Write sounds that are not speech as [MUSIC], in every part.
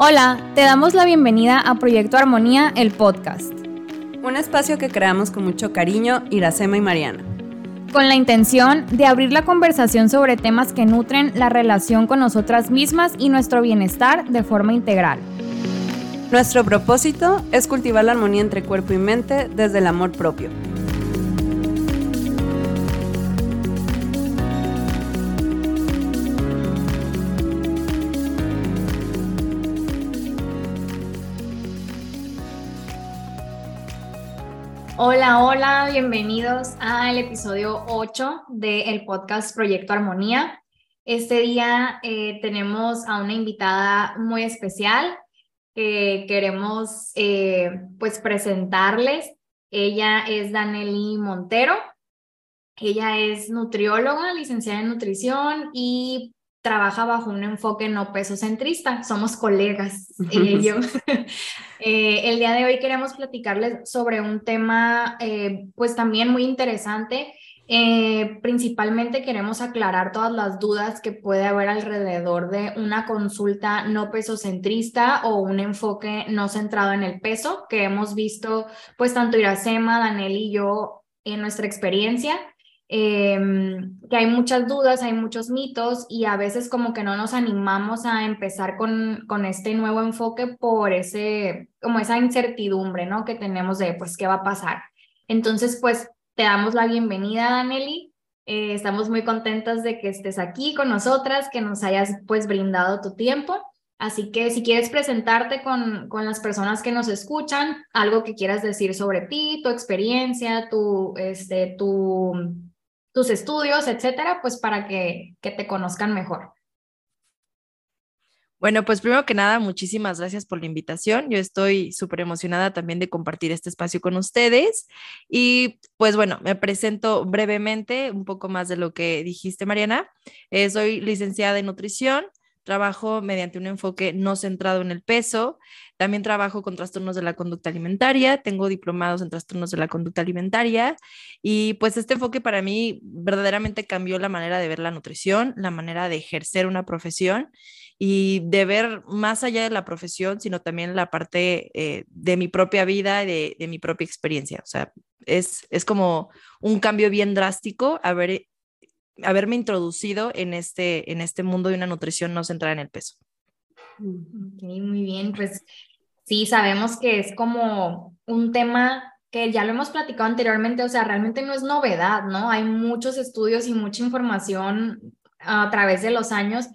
Hola, te damos la bienvenida a Proyecto Armonía, el podcast. Un espacio que creamos con mucho cariño, Iracema y Mariana. Con la intención de abrir la conversación sobre temas que nutren la relación con nosotras mismas y nuestro bienestar de forma integral. Nuestro propósito es cultivar la armonía entre cuerpo y mente desde el amor propio. Hola, hola, bienvenidos al episodio 8 del podcast Proyecto Armonía. Este día eh, tenemos a una invitada muy especial que queremos eh, pues presentarles. Ella es Daneli Montero. Ella es nutrióloga, licenciada en nutrición y trabaja bajo un enfoque no peso centrista. Somos colegas, ella y yo. [LAUGHS] Eh, el día de hoy queremos platicarles sobre un tema, eh, pues también muy interesante. Eh, principalmente queremos aclarar todas las dudas que puede haber alrededor de una consulta no peso centrista o un enfoque no centrado en el peso que hemos visto, pues tanto Iracema, Daniel y yo en nuestra experiencia. Em, que hay muchas dudas, hay muchos mitos y a veces como que no nos animamos a empezar con, con este nuevo enfoque por ese, como esa incertidumbre, ¿no? Que tenemos de, pues, ¿qué va a pasar? Entonces, pues, te damos la bienvenida, Daneli. Eh, estamos muy contentas de que estés aquí con nosotras, que nos hayas, pues, brindado tu tiempo. Así que si quieres presentarte con, con las personas que nos escuchan, algo que quieras decir sobre ti, tu experiencia, tu, este, tu tus estudios, etcétera, pues para que, que te conozcan mejor. Bueno, pues primero que nada, muchísimas gracias por la invitación. Yo estoy súper emocionada también de compartir este espacio con ustedes. Y pues bueno, me presento brevemente un poco más de lo que dijiste, Mariana. Eh, soy licenciada en nutrición, trabajo mediante un enfoque no centrado en el peso. También trabajo con trastornos de la conducta alimentaria, tengo diplomados en trastornos de la conducta alimentaria y pues este enfoque para mí verdaderamente cambió la manera de ver la nutrición, la manera de ejercer una profesión y de ver más allá de la profesión, sino también la parte eh, de mi propia vida, de, de mi propia experiencia. O sea, es, es como un cambio bien drástico haber haberme introducido en este, en este mundo de una nutrición no centrada en el peso. Ok, muy bien, pues sí, sabemos que es como un tema que ya lo hemos platicado anteriormente, o sea, realmente no es novedad, ¿no? Hay muchos estudios y mucha información a través de los años,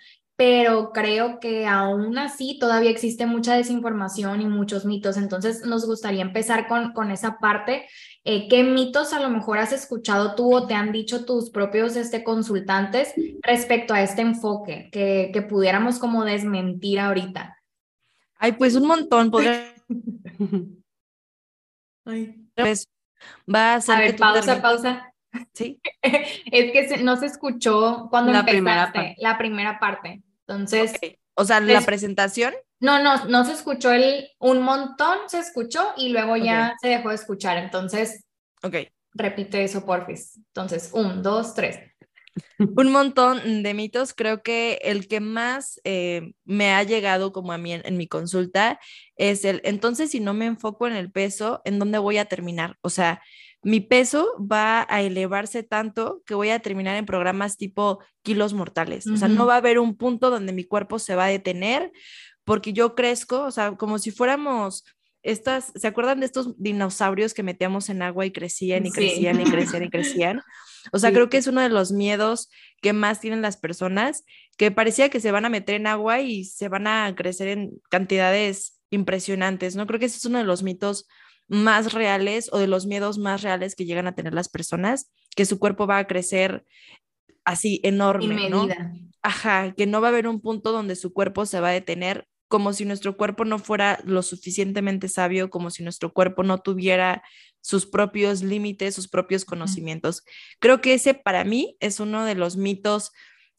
pero creo que aún así todavía existe mucha desinformación y muchos mitos. Entonces, nos gustaría empezar con, con esa parte eh, ¿Qué mitos a lo mejor has escuchado tú o te han dicho tus propios este, consultantes respecto a este enfoque que, que pudiéramos como desmentir ahorita? Ay, pues un montón. [LAUGHS] Ay. Pues, va a ser. A ver, pausa, pausa. Sí. [LAUGHS] es que no se escuchó cuando la primera parte. la primera parte. Entonces. O sea, la presentación. No, no, no se escuchó el, un montón se escuchó y luego ya se dejó de escuchar. Entonces, ok. Repite eso, porfis. Entonces, un, dos, tres. [LAUGHS] un montón de mitos. Creo que el que más eh, me ha llegado como a mí en, mi consulta es el, entonces si no me enfoco en el peso, ¿en dónde voy a terminar? O sea, mi peso va a elevarse tanto que voy a terminar en programas tipo kilos mortales. O sea, no va a haber un punto donde mi cuerpo se va a detener porque yo crezco, o sea, como si fuéramos estas, ¿se acuerdan de estos dinosaurios que metíamos en agua y crecían y crecían y crecían y crecían? [LAUGHS] O sea, creo que es uno de los miedos que más tienen las personas, que parecía que se van a meter en agua y se van a crecer en cantidades impresionantes, ¿no? Creo que ese es uno de los mitos más reales o de los miedos más reales que llegan a tener las personas, que su cuerpo va a crecer así enorme, ¿no? Ajá, que no va a haber un punto donde su cuerpo se va a detener como si nuestro cuerpo no fuera lo suficientemente sabio, como si nuestro cuerpo no tuviera sus propios límites, sus propios conocimientos. Creo que ese para mí es uno de los mitos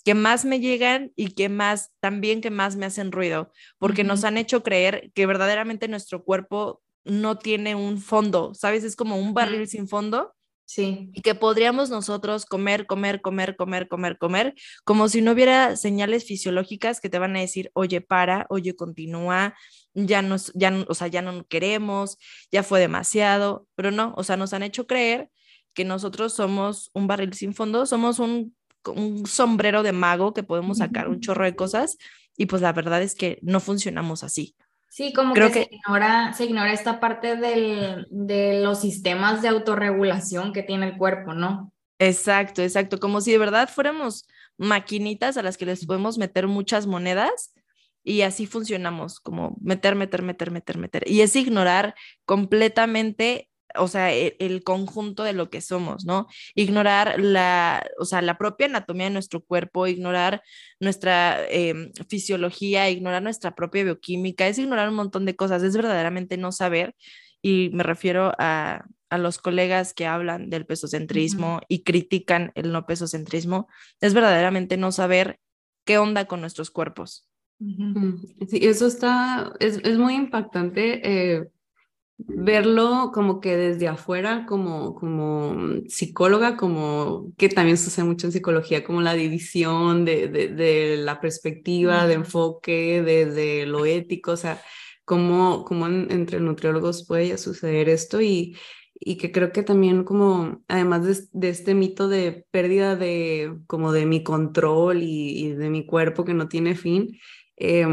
que más me llegan y que más también que más me hacen ruido, porque nos han hecho creer que verdaderamente nuestro cuerpo no tiene un fondo, ¿sabes? Es como un barril sin fondo Sí. Y que podríamos nosotros comer, comer, comer, comer, comer, comer, como si no hubiera señales fisiológicas que te van a decir, oye, para, oye, continúa, ya no, ya, o sea, ya no queremos, ya fue demasiado, pero no, o sea, nos han hecho creer que nosotros somos un barril sin fondo, somos un, un sombrero de mago que podemos sacar un [LAUGHS] chorro de cosas y pues la verdad es que no funcionamos así. Sí, como Creo que, Se, ignora, se ignora esta parte del, de los sistemas de autorregulación que tiene el cuerpo, ¿no? Exacto, exacto, como si de verdad fuéramos maquinitas a las que les podemos meter muchas monedas y así funcionamos, como meter, meter, meter, meter, meter. Y es ignorar completamente o sea, e, el, conjunto de lo que somos, ¿no? Ignorar la, o sea, la propia anatomía de nuestro cuerpo, ignorar nuestra em, fisiología, ignorar nuestra propia bioquímica, es ignorar un montón de cosas, es verdaderamente no saber, y me refiero a, a los colegas que hablan del pesocentrismo y critican el no pesocentrismo, es verdaderamente no saber qué onda con nuestros cuerpos. Sí, eso está, es, es muy impactante. Eh, verlo como que desde afuera, como, como psicóloga, como que también sucede mucho en psicología, como la división de, de, la perspectiva, de enfoque, desde lo ético, o sea, cómo, cómo entre nutriólogos puede suceder esto y, y que creo que también como, además de, este mito de pérdida de como de mi control y, de mi cuerpo que no tiene fin, eh,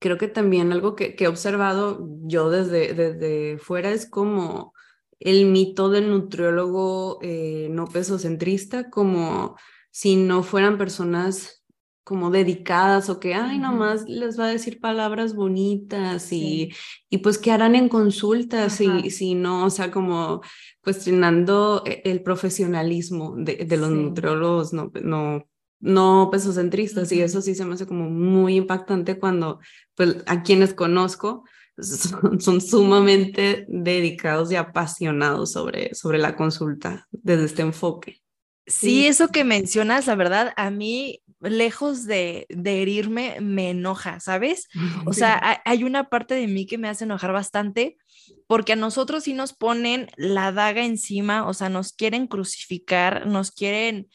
creo que también algo que, he observado yo desde, desde fuera es como el mito del nutriólogo eh, no pesocentrista, como si no fueran personas como dedicadas o que, ay, nomás les va a decir palabras bonitas y, y pues qué harán en consultas si, si no, o sea, como cuestionando e, el profesionalismo de, de los nutriólogos no, no no pesocentristas y eso sí se me hace como muy impactante cuando pues a quienes conozco son, sumamente dedicados y apasionados sobre, sobre la consulta desde este enfoque. Sí, eso que mencionas, la verdad, a mí, lejos de, de herirme, me enoja, ¿sabes? [LAUGHS] O sea, hay una parte de mí que me hace enojar bastante porque a nosotros sí nos ponen la daga encima, o sea, nos quieren crucificar, nos quieren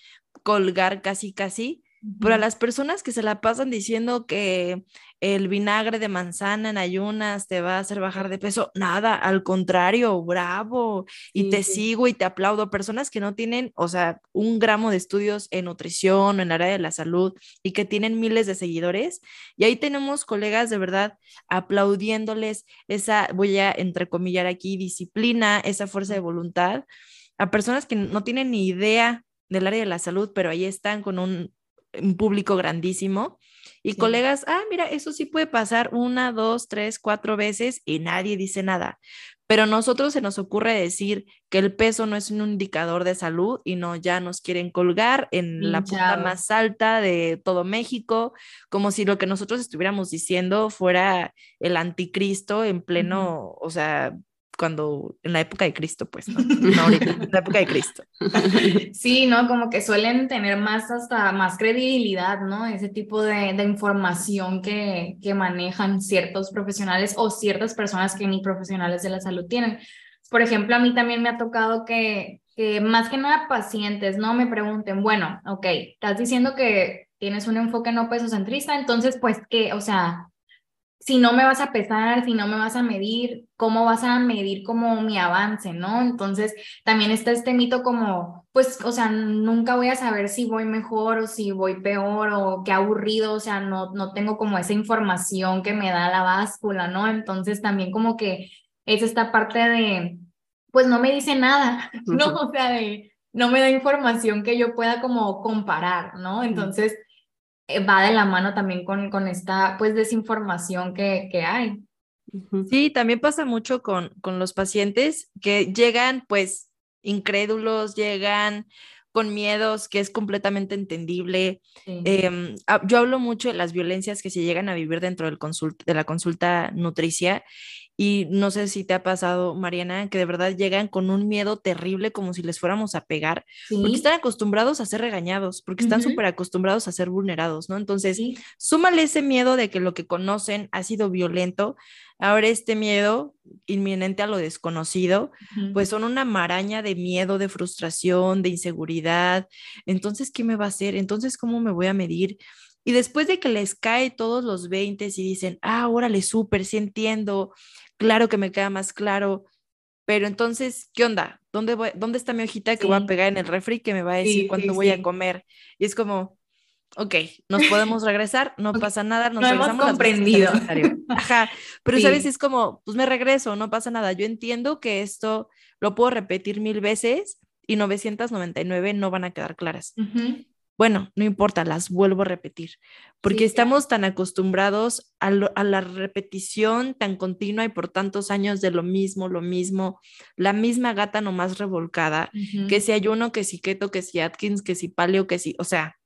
colgar casi, casi, pero a las personas que se la pasan diciendo que el vinagre de manzana en ayunas te va a hacer bajar de peso, nada, al contrario, bravo, y te sigo y te aplaudo. Personas que no tienen, o sea, un gramo de estudios en nutrición, en el área de la salud y que tienen miles de seguidores. Y ahí tenemos colegas de verdad aplaudiéndoles esa, voy a entrecomillar aquí, disciplina, esa fuerza de voluntad a personas que no tienen ni idea del área de la salud, pero ahí están con un, público grandísimo. Y colegas, ah, mira, eso sí puede pasar una, dos, tres, cuatro veces y nadie dice nada. Pero nosotros se nos ocurre decir que el peso no es un indicador de salud y no, ya nos quieren colgar en la punta más alta de todo México, como si lo que nosotros estuviéramos diciendo fuera el anticristo en pleno, o sea, cuando en la época de Cristo, pues, ¿no? [LAUGHS] no ahorita, en la época de Cristo. [LAUGHS] Sí, ¿no? Como que suelen tener más hasta más credibilidad, ¿no? Ese tipo de, de información que, que manejan ciertos profesionales o ciertas personas que ni profesionales de la salud tienen. Por ejemplo, a mí también me ha tocado que, que más que nada pacientes, ¿no? Me pregunten, bueno, ok, estás diciendo que tienes un enfoque no pesocentrista, entonces, pues, ¿qué? O sea, si no me vas a pesar, si no me vas a medir, ¿cómo vas a medir como mi avance, no? Entonces, también está este mito como, pues, o sea, nunca voy a saber si voy mejor o si voy peor o qué aburrido, o sea, no, no tengo como esa información que me da la báscula, ¿no? Entonces, también como que es esta parte de, pues, no me dice nada, [LAUGHS] ¿no? O sea, de, no me da información que yo pueda como comparar, ¿no? Entonces, va de la mano también con, con esta pues desinformación que, que hay. Sí, también pasa mucho con, con los pacientes que llegan pues incrédulos, llegan con miedos, que es completamente entendible. Em, yo hablo mucho de las violencias que se llegan a vivir dentro del consult de la consulta nutricia y no sé si te ha pasado, Mariana, que de verdad llegan con un miedo terrible como si les fuéramos a pegar, porque están acostumbrados a ser regañados, porque están súper acostumbrados a ser vulnerados, ¿no? Entonces, súmale ese miedo de que lo que conocen ha sido violento, ahora este miedo inminente a lo desconocido, pues son una maraña de miedo, de frustración, de inseguridad. Entonces, ¿qué me va a hacer? Entonces, ¿cómo me voy a medir? Y después de que les cae todos los 20 y dicen, ah, órale, súper, sí entiendo, claro que me queda más claro, pero entonces, ¿qué onda? ¿Dónde, dónde está mi hojita que voy a pegar en el refri que me va a decir cuánto voy a comer? Y es como, ok, nos podemos regresar, no pasa nada, nos no regresamos. Hemos comprendido. Ajá, pero sabes, es como, pues me regreso, no pasa nada. Yo entiendo que esto lo puedo repetir mil veces y 999 no van a quedar claras bueno, no importa, las vuelvo a repetir, porque estamos tan acostumbrados a, la repetición tan continua y por tantos años de lo mismo, lo mismo, la misma gata nomás revolcada, que si ayuno, que si keto, que si Atkins, que si paleo, que si, o sea,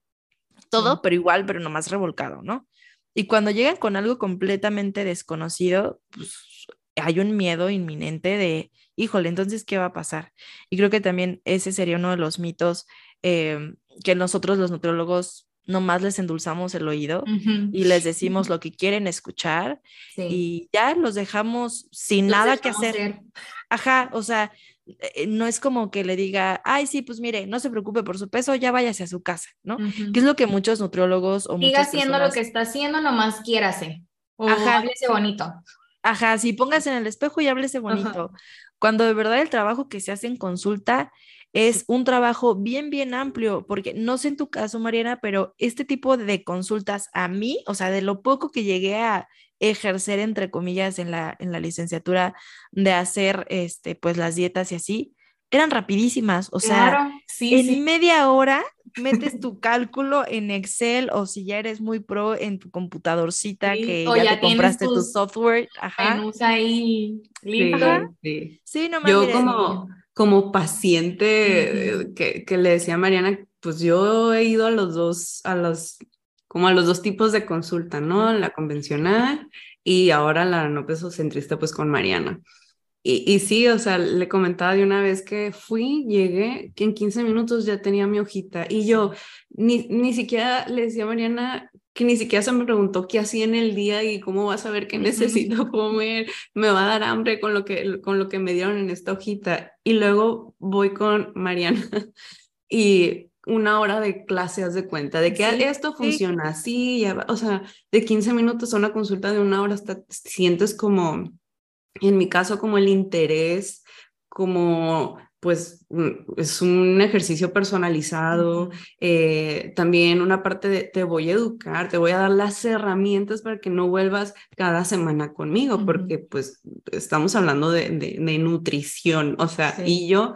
todo, pero igual, pero nomás revolcado, ¿no? Y cuando llegan con algo completamente desconocido, pues hay un miedo inminente de, híjole, entonces, ¿qué va a pasar? Y creo que también ese sería uno de los mitos eh, que nosotros los nutriólogos nomás les endulzamos el oído y les decimos lo que quieren escuchar y ya los dejamos sin nada que hacer. Ajá, o sea, eh, no es como que le diga, ay, sí, pues mire, no se preocupe por su peso, ya váyase a su casa, ¿no? Que es lo que muchos nutriólogos o Siga haciendo lo que está haciendo, nomás quiérase. O Ajá. háblese bonito. Ajá, sí, póngase en el espejo y háblese bonito. Cuando de verdad el trabajo que se hace en consulta es un trabajo bien, bien amplio, porque no sé en tu caso, Mariana, pero este tipo de consultas a mí, o sea, de lo poco que llegué a ejercer, entre comillas, en la, en la licenciatura de hacer, este, pues las dietas y así, eran rapidísimas, o sea, en media hora metes tu cálculo en Excel o si ya eres muy pro en tu computadorcita que ya, te compraste tu software, ajá. ahí Sí, sí. no Yo como como paciente que, que, le decía a Mariana, pues yo he ido a los dos, a los, como a los dos tipos de consulta, ¿no? La convencional y ahora la no peso centrista, pues con Mariana. Y, y, sí, o sea, le comentaba de una vez que fui, llegué, que en 15 minutos ya tenía mi hojita. Y yo ni, ni siquiera le decía a Mariana, que ni siquiera se me preguntó qué hacía en el día y cómo va a saber qué necesito comer, me va a dar hambre con lo que, con lo que me dieron en esta hojita. Y luego voy con Mariana [LAUGHS] y una hora de clase, haz de cuenta, de que esto funciona así, ya o sea, de 15 minutos a una consulta de una hora, hasta sientes como, en mi caso, como el interés, como pues mm, es un ejercicio personalizado, eh, también una parte de te voy a educar, te voy a dar las herramientas para que no vuelvas cada semana conmigo, porque pues estamos hablando de, de, nutrición, o sea, y yo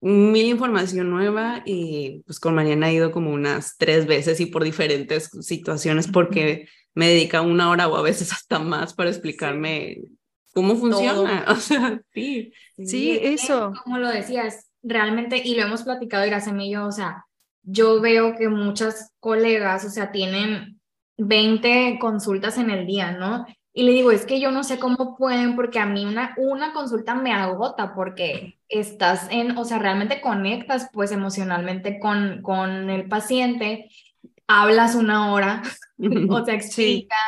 mil información nueva y pues con Mariana he ido como unas tres veces y por diferentes situaciones porque me dedica una hora o a veces hasta más para explicarme cómo funciona. [LAUGHS] O sea, sí. Sí, eso. Como lo decías, realmente, y lo hemos platicado Iracema y yo, o sea, yo veo que muchas colegas, o sea, tienen 20 consultas en el día, ¿no? Y le digo, es que yo no sé cómo pueden, porque a mí una, una consulta me agota, porque estás en, o sea, realmente conectas pues emocionalmente con, con el paciente, hablas una hora, [LAUGHS] o sea, explicas,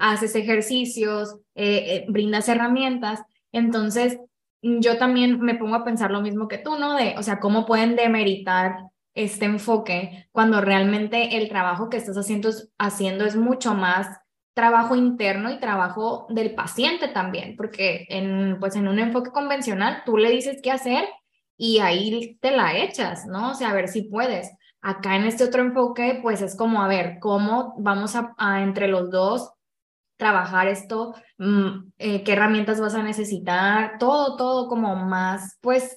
haces ejercicios, eh, eh, brindas herramientas. Entonces, yo también me pongo a pensar lo mismo que tú, ¿no? De, o sea, cómo pueden demeritar este enfoque cuando realmente el trabajo que estás haciendo, haciendo es mucho más trabajo interno y trabajo del paciente también, porque en, pues en un enfoque convencional tú le dices qué hacer y ahí te la echas, ¿no? O sea, a ver si puedes. Acá en este otro enfoque, pues es como, a ver, ¿cómo vamos a entre los dos trabajar esto, mm, eh, qué herramientas vas a necesitar, todo, todo como más, pues,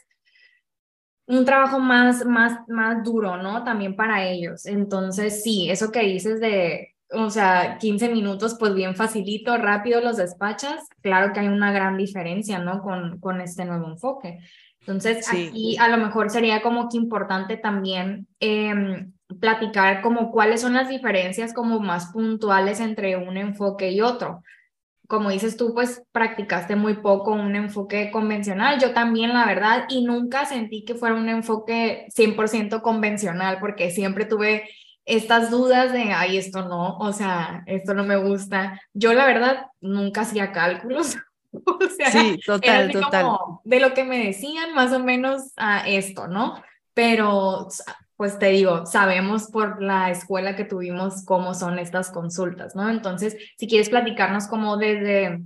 un trabajo más, más, más duro, ¿no? También para ellos. Entonces, sí, eso que dices de, o sea, 15 minutos, pues bien facilito, rápido los despachas, claro que hay una gran diferencia, ¿no? Con, con este nuevo enfoque. Entonces, aquí a lo mejor sería como que importante también eh, platicar como cuáles son las diferencias como más puntuales entre un enfoque y otro. como dices tú, pues practicaste muy poco un enfoque convencional. Yo también, la verdad, y nunca sentí que fuera un enfoque 100% convencional, porque siempre tuve estas dudas de, ay, esto no, o sea, esto no me gusta. Yo, la verdad, nunca hacía cálculos. [LAUGHS] o sea, sí, total, total. de lo que me decían, más o menos a esto, ¿no? Pero pues te digo, sabemos por la escuela que tuvimos cómo son estas consultas, ¿no? Entonces, si quieres platicarnos como desde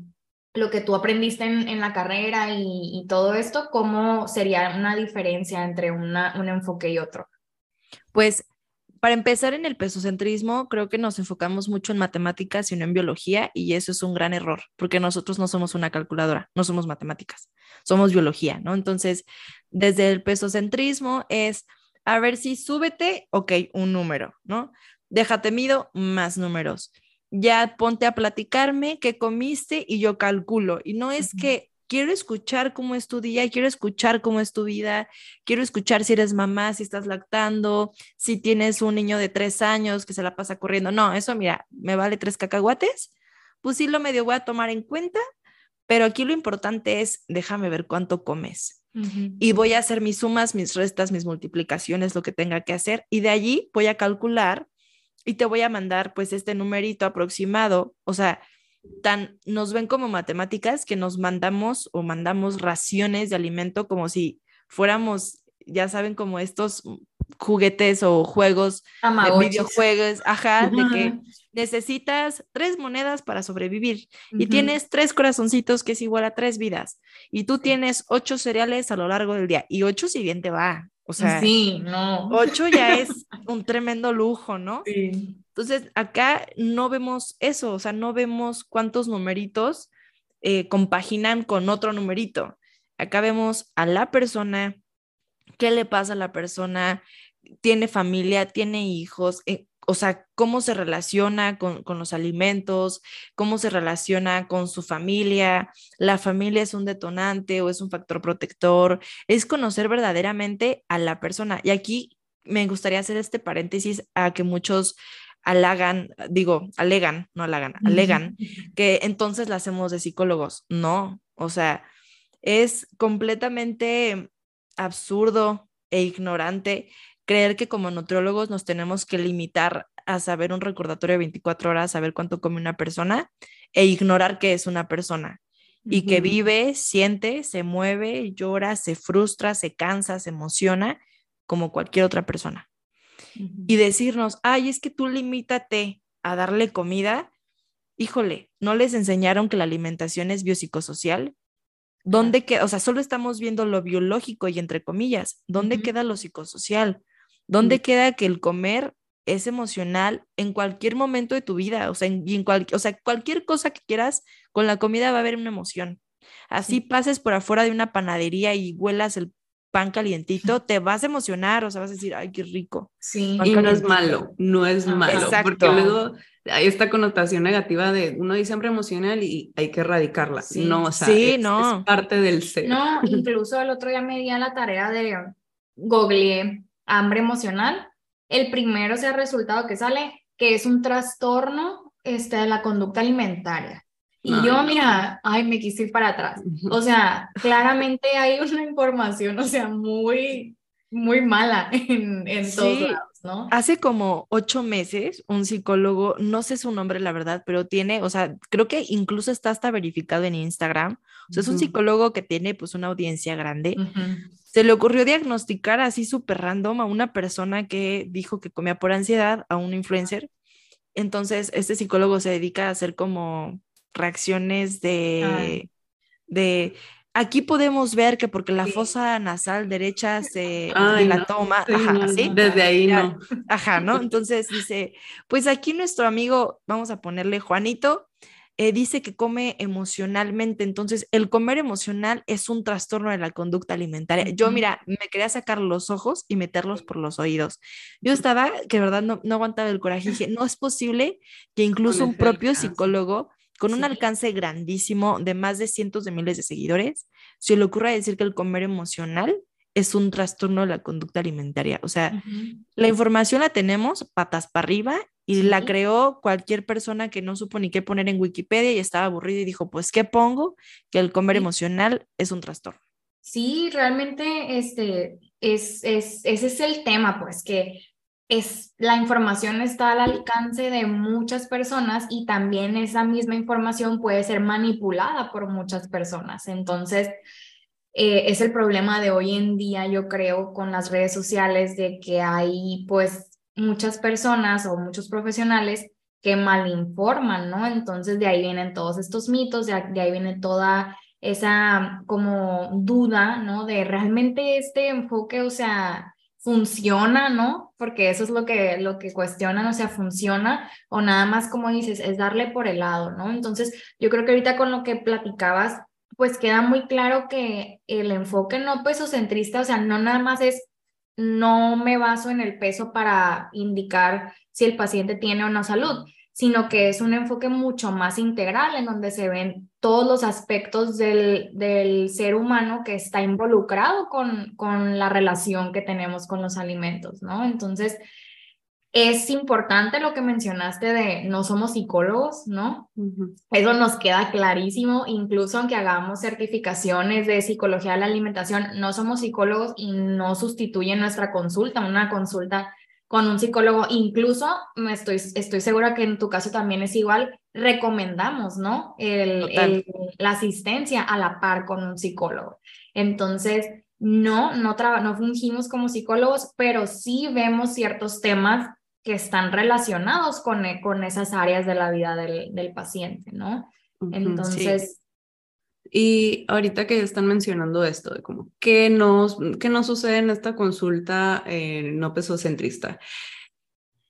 lo que tú aprendiste en, la carrera y, todo esto, ¿cómo sería una diferencia entre una, un enfoque y otro? Pues para empezar en el pesocentrismo, creo que nos enfocamos mucho en matemáticas y no en biología, y eso es un gran error, porque nosotros no somos una calculadora, no somos matemáticas, somos biología, ¿no? Entonces, desde el pesocentrismo es a ver si súbete, ok, un número, ¿no? Déjate mido más números. Ya ponte a platicarme qué comiste y yo calculo. Y no es que quiero escuchar cómo es tu día, quiero escuchar cómo es tu vida, quiero escuchar si eres mamá, si estás lactando, si tienes un niño de tres años que se la pasa corriendo. No, eso mira, me vale tres cacahuates, pues sí lo medio voy a tomar en cuenta, pero aquí lo importante es déjame ver cuánto comes y voy a hacer mis sumas, mis restas, mis multiplicaciones, lo que tenga que hacer y de allí voy a calcular y te voy a mandar pues este numerito aproximado, o sea, tan nos ven como matemáticas que nos mandamos o mandamos raciones de alimento como si fuéramos, ya saben, como estos juguetes o juegos, de videojuegos, ajá, de que necesitas tres monedas para sobrevivir y tienes tres corazoncitos que es igual a tres vidas y tú tienes ocho cereales a lo largo del día y ocho si bien te va, o sea, sí, no. ocho ya es un tremendo lujo, ¿no? Sí. Entonces, acá no vemos eso, o sea, no vemos cuántos numeritos eh, compaginan con otro numerito. Acá vemos a la persona, qué le pasa a la persona, tiene familia, tiene hijos, eh, o sea, cómo se relaciona con, los alimentos, cómo se relaciona con su familia, la familia es un detonante o es un factor protector, es conocer verdaderamente a la persona. Y aquí me gustaría hacer este paréntesis a que muchos halagan, digo, alegan, no halagan, alegan, que entonces la hacemos de psicólogos. No, o sea, es completamente absurdo e ignorante creer que como nutriólogos nos tenemos que limitar a saber un recordatorio de 24 horas, saber cuánto come una persona e ignorar que es una persona y que vive, siente, se mueve, llora, se frustra, se cansa, se emociona como cualquier otra persona. Y decirnos, ay, es que tú limítate a darle comida, híjole, no les enseñaron que la alimentación es biopsicosocial. ¿Dónde queda? O sea, solo estamos viendo lo biológico y entre comillas, ¿dónde queda lo psicosocial? ¿Dónde queda que el comer es emocional en cualquier momento de tu vida? O sea, en, o sea, cualquier cosa que quieras, con la comida va a haber una emoción. Así pases por afuera de una panadería y huelas el pan calientito, [LAUGHS] te vas a emocionar, o sea, vas a decir, ay, qué rico. Sí. Y no es malo, no es malo, Exacto. porque luego esta connotación negativa de uno dice hambre emocional y hay que erradicarla. Sí. No, o sea, es, no. parte del ser. No, [LAUGHS] incluso el otro día me di a la tarea de googlear hambre emocional, el primero sea el resultado que sale, que es un trastorno este, de la conducta alimentaria. Y yo, mira, ay, me quise ir para atrás. O sea, claramente hay una información, o sea, muy, muy mala en, en todos lados, ¿no? Hace como ocho meses, un psicólogo, no sé su nombre, la verdad, pero tiene, o sea, creo que incluso está hasta verificado en Instagram. O sea, es un psicólogo que tiene pues una audiencia grande se le ocurrió diagnosticar así súper random a una persona que dijo que comía por ansiedad, a un influencer. Entonces, este psicólogo se dedica a hacer como reacciones de, de aquí podemos ver que porque la fosa nasal derecha se la toma, ajá, Desde ahí no. Ajá, ¿no? Entonces dice, pues aquí nuestro amigo, vamos a ponerle Juanito, eh, dice que come emocionalmente. Entonces, el comer emocional es un trastorno de la conducta alimentaria. Yo, mira, me quería sacar los ojos y meterlos por los oídos. Yo estaba, que de verdad no, no aguantaba el coraje. Dije, no es posible que incluso un propio psicólogo con un alcance grandísimo de más de cientos de miles de seguidores, se le ocurra decir que el comer emocional es un trastorno de la conducta alimentaria. O sea, la información la tenemos patas para arriba y la creó cualquier persona que no supo ni qué poner en Wikipedia y estaba aburrido y dijo, pues, ¿qué pongo? Que el comer emocional es un trastorno. Sí, realmente este, es, es, ese es el tema, pues que es, la información está al alcance de muchas personas y también esa misma información puede ser manipulada por muchas personas. Entonces, eh, es el problema de hoy en día, yo creo, con las redes sociales, de que hay pues muchas personas o muchos profesionales que malinforman, ¿no? Entonces de ahí vienen todos estos mitos, de, ahí viene toda esa como duda, ¿no? De realmente este enfoque, o sea, funciona, ¿no? Porque eso es lo que, lo que cuestionan, o sea, funciona o nada más, como dices, es darle por el lado, ¿no? Entonces, yo creo que ahorita con lo que platicabas, pues queda muy claro que el enfoque no pesocentrista, o sea, no nada más es no me baso en el peso para indicar si el paciente tiene o no salud, sino que es un enfoque mucho más integral en donde se ven todos los aspectos del, del ser humano que está involucrado con, con la relación que tenemos con los alimentos, ¿no? Entonces, es importante lo que mencionaste de no somos psicólogos, ¿no? Eso nos queda clarísimo, incluso aunque hagamos certificaciones de psicología de la alimentación, no somos psicólogos y no sustituyen nuestra consulta, una consulta con un psicólogo. Incluso me estoy, estoy segura que en tu caso también es igual, recomendamos, ¿no? El, la asistencia a la par con un psicólogo. Entonces, no, no, no fungimos como psicólogos, pero sí vemos ciertos temas que están relacionados con, eh, con esas áreas de la vida del, del paciente, ¿no? Entonces... Y ahorita que están mencionando esto de como, ¿qué nos, qué nos sucede en esta consulta eh, no pesocentrista?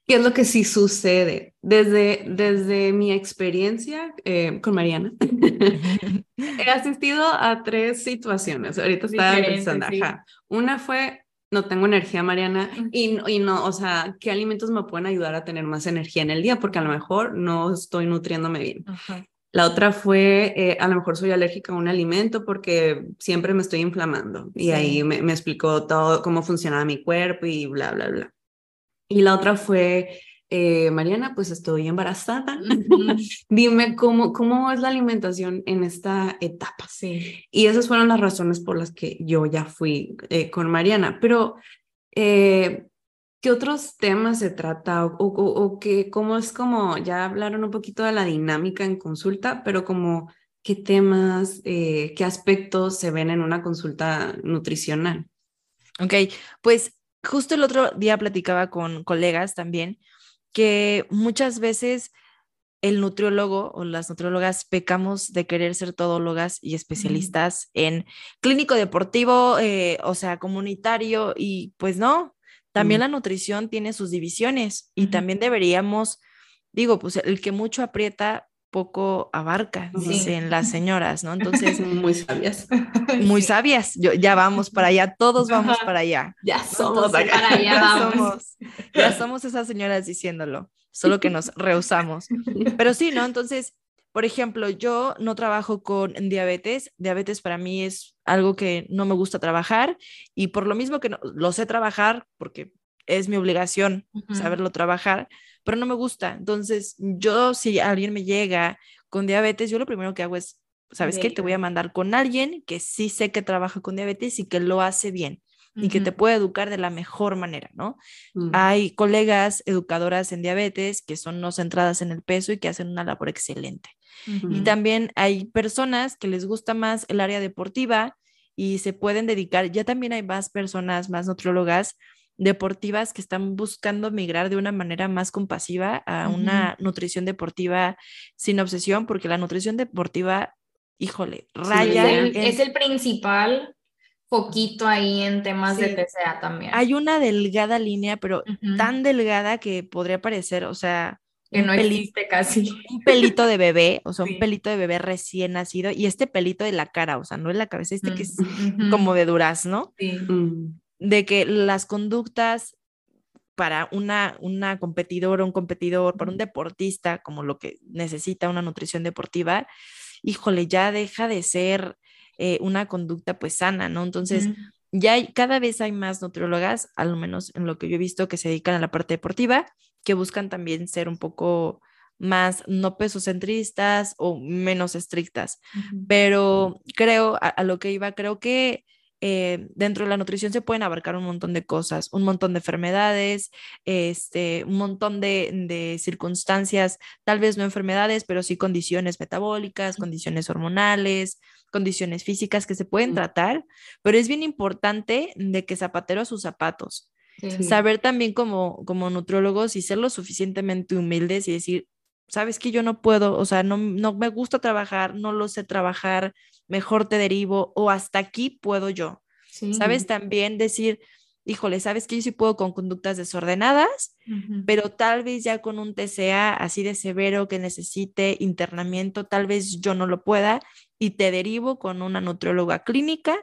¿Qué es lo que sí sucede? Desde, desde mi experiencia eh, con Mariana, [LAUGHS] he asistido a tres situaciones. Ahorita estaba pensando, Una fue no tengo energía, Mariana, y, y no, o sea, ¿qué alimentos me pueden ayudar a tener más energía en el día? Porque a lo mejor no estoy nutriéndome bien. La otra fue, eh, a lo mejor soy alérgica a un alimento porque siempre me estoy inflamando. Y ahí me, me, explicó todo cómo funcionaba mi cuerpo y bla, bla, bla. Y la otra fue, eh, Mariana, pues estoy embarazada. [LAUGHS] Dime cómo, cómo es la alimentación en esta etapa. Sí. Y esas fueron las razones por las que yo ya fui eh, con Mariana. Pero, eh, ¿qué otros temas se trata? O, o, que, cómo es como, ya hablaron un poquito de la dinámica en consulta, pero como, ¿qué temas, qué aspectos se ven en una consulta nutricional? Ok, pues justo el otro día platicaba con colegas también que muchas veces el nutriólogo o las nutriólogas pecamos de querer ser todólogas y especialistas en clínico deportivo, eh, o sea, comunitario, y pues no, también la nutrición tiene sus divisiones y también deberíamos, digo, pues el que mucho aprieta, poco abarca, dicen las señoras, ¿no? Entonces, [LAUGHS] muy sabias. [LAUGHS] Muy sabias. Yo, ya vamos para allá, todos vamos para allá. Ya somos para allá. [LAUGHS] Ya somos, ya somos esas señoras diciéndolo, solo que nos rehusamos. Pero sí, ¿no? Entonces, por ejemplo, yo no trabajo con diabetes. Diabetes para mí es algo que no me gusta trabajar y por lo mismo que no, lo sé trabajar, porque es mi obligación saberlo trabajar, pero no me gusta. Entonces, yo si alguien me llega con diabetes, yo lo primero que hago es, ¿sabes qué? Te voy a mandar con alguien que sí sé que trabaja con diabetes y que lo hace bien y que te puede educar de la mejor manera, ¿no? Mm. Hay colegas educadoras en diabetes que son no centradas en el peso y que hacen una labor excelente. Y también hay personas que les gusta más el área deportiva y se pueden dedicar, ya también hay más personas, más nutriólogas deportivas que están buscando migrar de una manera más compasiva a una nutrición deportiva sin obsesión, porque la nutrición deportiva, híjole, raya. es, el, principal poquito ahí en temas de TCA también. Hay una delgada línea, pero tan delgada que podría parecer, o sea, que no existe casi. Un pelito de bebé, o sea, un pelito de bebé recién nacido, y este pelito de la cara, o sea, no es la cabeza, este que es como de durazno. Sí. Mm de que las conductas para una, una competidora, un competidor, para un deportista, como lo que necesita una nutrición deportiva, híjole, ya deja de ser eh, una conducta pues sana, ¿no? Entonces, ya hay, cada vez hay más nutriólogas, al menos en lo que yo he visto, que se dedican a la parte deportiva, que buscan también ser un poco más no pesocentristas o menos estrictas. Pero creo, a, lo que iba, creo que eh, dentro de la nutrición se pueden abarcar un montón de cosas, un montón de enfermedades, este, un montón de, circunstancias, tal vez no enfermedades, pero sí condiciones metabólicas, condiciones hormonales, condiciones físicas que se pueden tratar, pero es bien importante de que zapatero a sus zapatos. Saber también como, como nutriólogos y ser lo suficientemente humildes y decir, sabes que yo no puedo, o sea, no, no me gusta trabajar, no lo sé trabajar, mejor te derivo o hasta aquí puedo yo. Sabes también decir, híjole, sabes que yo sí puedo con conductas desordenadas, pero tal vez ya con un TCA así de severo que necesite internamiento, tal vez yo no lo pueda y te derivo con una nutrióloga clínica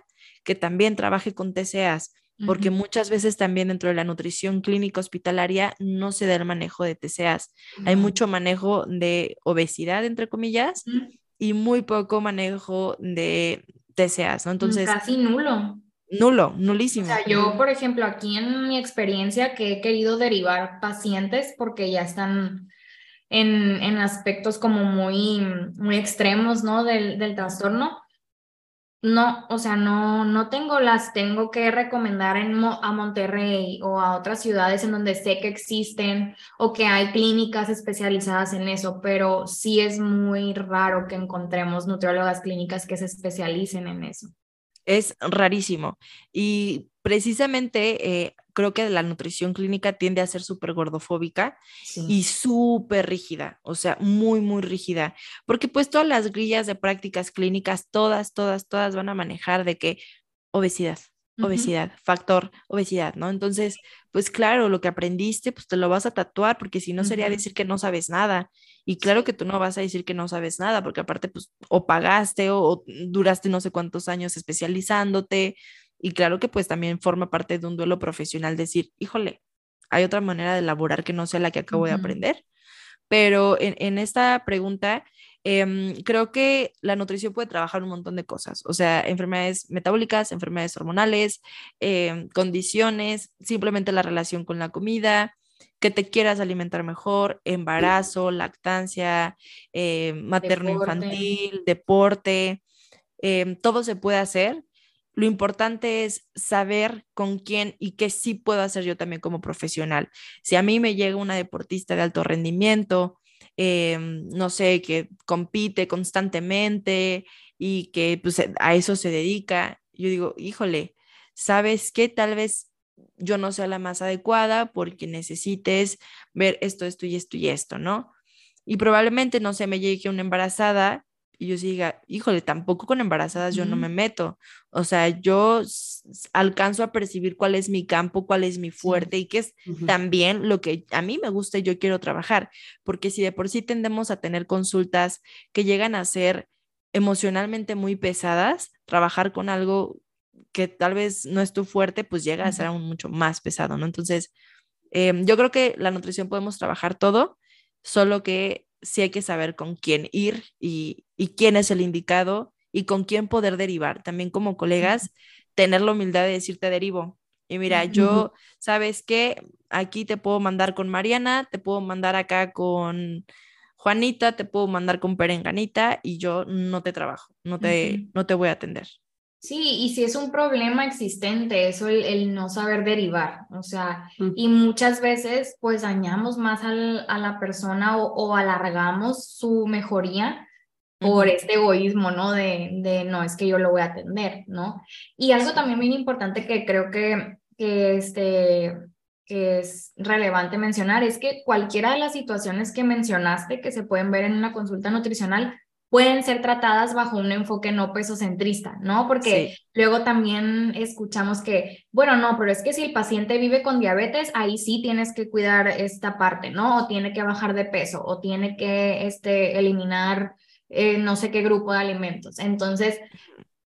que también trabaje con TCAs porque muchas veces también dentro de la nutrición clínica hospitalaria no se da el manejo de TCAs. Hay mucho manejo de obesidad, entre comillas, y muy poco manejo de TCAs, ¿no? Entonces... Casi nulo. Nulo, nulísimo. O sea, yo, por ejemplo, aquí en mi experiencia que he querido derivar pacientes porque ya están en, en aspectos como muy, muy extremos, ¿no? Del, del trastorno no, o sea, no, no tengo las, tengo que recomendar en, a Monterrey o a otras ciudades en donde sé que existen o que hay clínicas especializadas en eso, pero sí es muy raro que encontremos nutriólogas clínicas que se especialicen en eso. Es rarísimo. Y precisamente eh, creo que la nutrición clínica tiende a ser súper gordofóbica y súper rígida, o sea, muy, muy rígida, porque pues todas las grillas de prácticas clínicas, todas, todas, todas van a manejar de que obesidad, obesidad, factor obesidad, ¿no? Entonces, pues claro, lo que aprendiste, pues te lo vas a tatuar, porque si no sería decir que no sabes nada. Y claro que tú no vas a decir que no sabes nada, porque aparte, pues, o pagaste o duraste no sé cuántos años especializándote, y claro que pues también forma parte de un duelo profesional decir, híjole, hay otra manera de elaborar que no sea la que acabo de aprender. Pero en, esta pregunta, em, creo que la nutrición puede trabajar un montón de cosas, o sea, enfermedades metabólicas, enfermedades hormonales, em, condiciones, simplemente la relación con la comida, que te quieras alimentar mejor, embarazo, lactancia, eh, materno-infantil, deporte, em, todo se puede hacer lo importante es saber con quién y qué sí puedo hacer yo también como profesional. Si a mí me llega una deportista de alto rendimiento, em, no sé, que compite constantemente y que pues, a eso se dedica, yo digo, híjole, ¿sabes qué? Tal vez yo no sea la más adecuada porque necesites ver esto, esto y esto y esto, ¿no? Y probablemente, no sé, me llegue una embarazada y yo diga, híjole, tampoco con embarazadas yo no me meto. O sea, yo alcanzo a percibir cuál es mi campo, cuál es mi fuerte y qué es también lo que a mí me gusta y yo quiero trabajar. Porque si de por sí tendemos a tener consultas que llegan a ser emocionalmente muy pesadas, trabajar con algo que tal vez no es tu fuerte, pues llega a ser aún mucho más pesado, ¿no? Entonces, em, yo creo que la nutrición podemos trabajar todo, solo que sí hay que saber con quién ir y, quién es el indicado y con quién poder derivar. También como colegas, tener la humildad de decirte derivo. Y mira, yo, ¿sabes qué? Aquí te puedo mandar con Mariana, te puedo mandar acá con Juanita, te puedo mandar con Perenganita y yo no te trabajo, no te, no te voy a atender. Sí, y si es un problema existente, eso el, no saber derivar, o sea, y muchas veces pues dañamos más al, a la persona o, alargamos su mejoría por este egoísmo, ¿no? De, de, no, es que yo lo voy a atender, ¿no? Y algo también muy importante que creo que, que, este, que es relevante mencionar es que cualquiera de las situaciones que mencionaste que se pueden ver en una consulta nutricional pueden ser tratadas bajo un enfoque no pesocentrista, ¿no? Porque luego también escuchamos que, bueno, no, pero es que si el paciente vive con diabetes, ahí sí tienes que cuidar esta parte, ¿no? O tiene que bajar de peso, o tiene que este, eliminar eh, no sé qué grupo de alimentos. Entonces,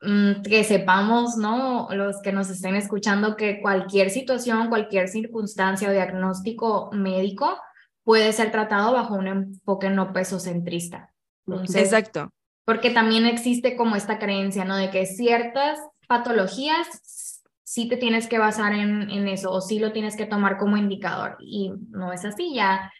mm, que sepamos, ¿no? Los que nos estén escuchando, que cualquier situación, cualquier circunstancia o diagnóstico médico puede ser tratado bajo un enfoque no pesocentrista. Exacto. Porque también existe como esta creencia, ¿no? De que ciertas patologías sí te tienes que basar en, en eso o sí lo tienes que tomar como indicador. Y no es así, ya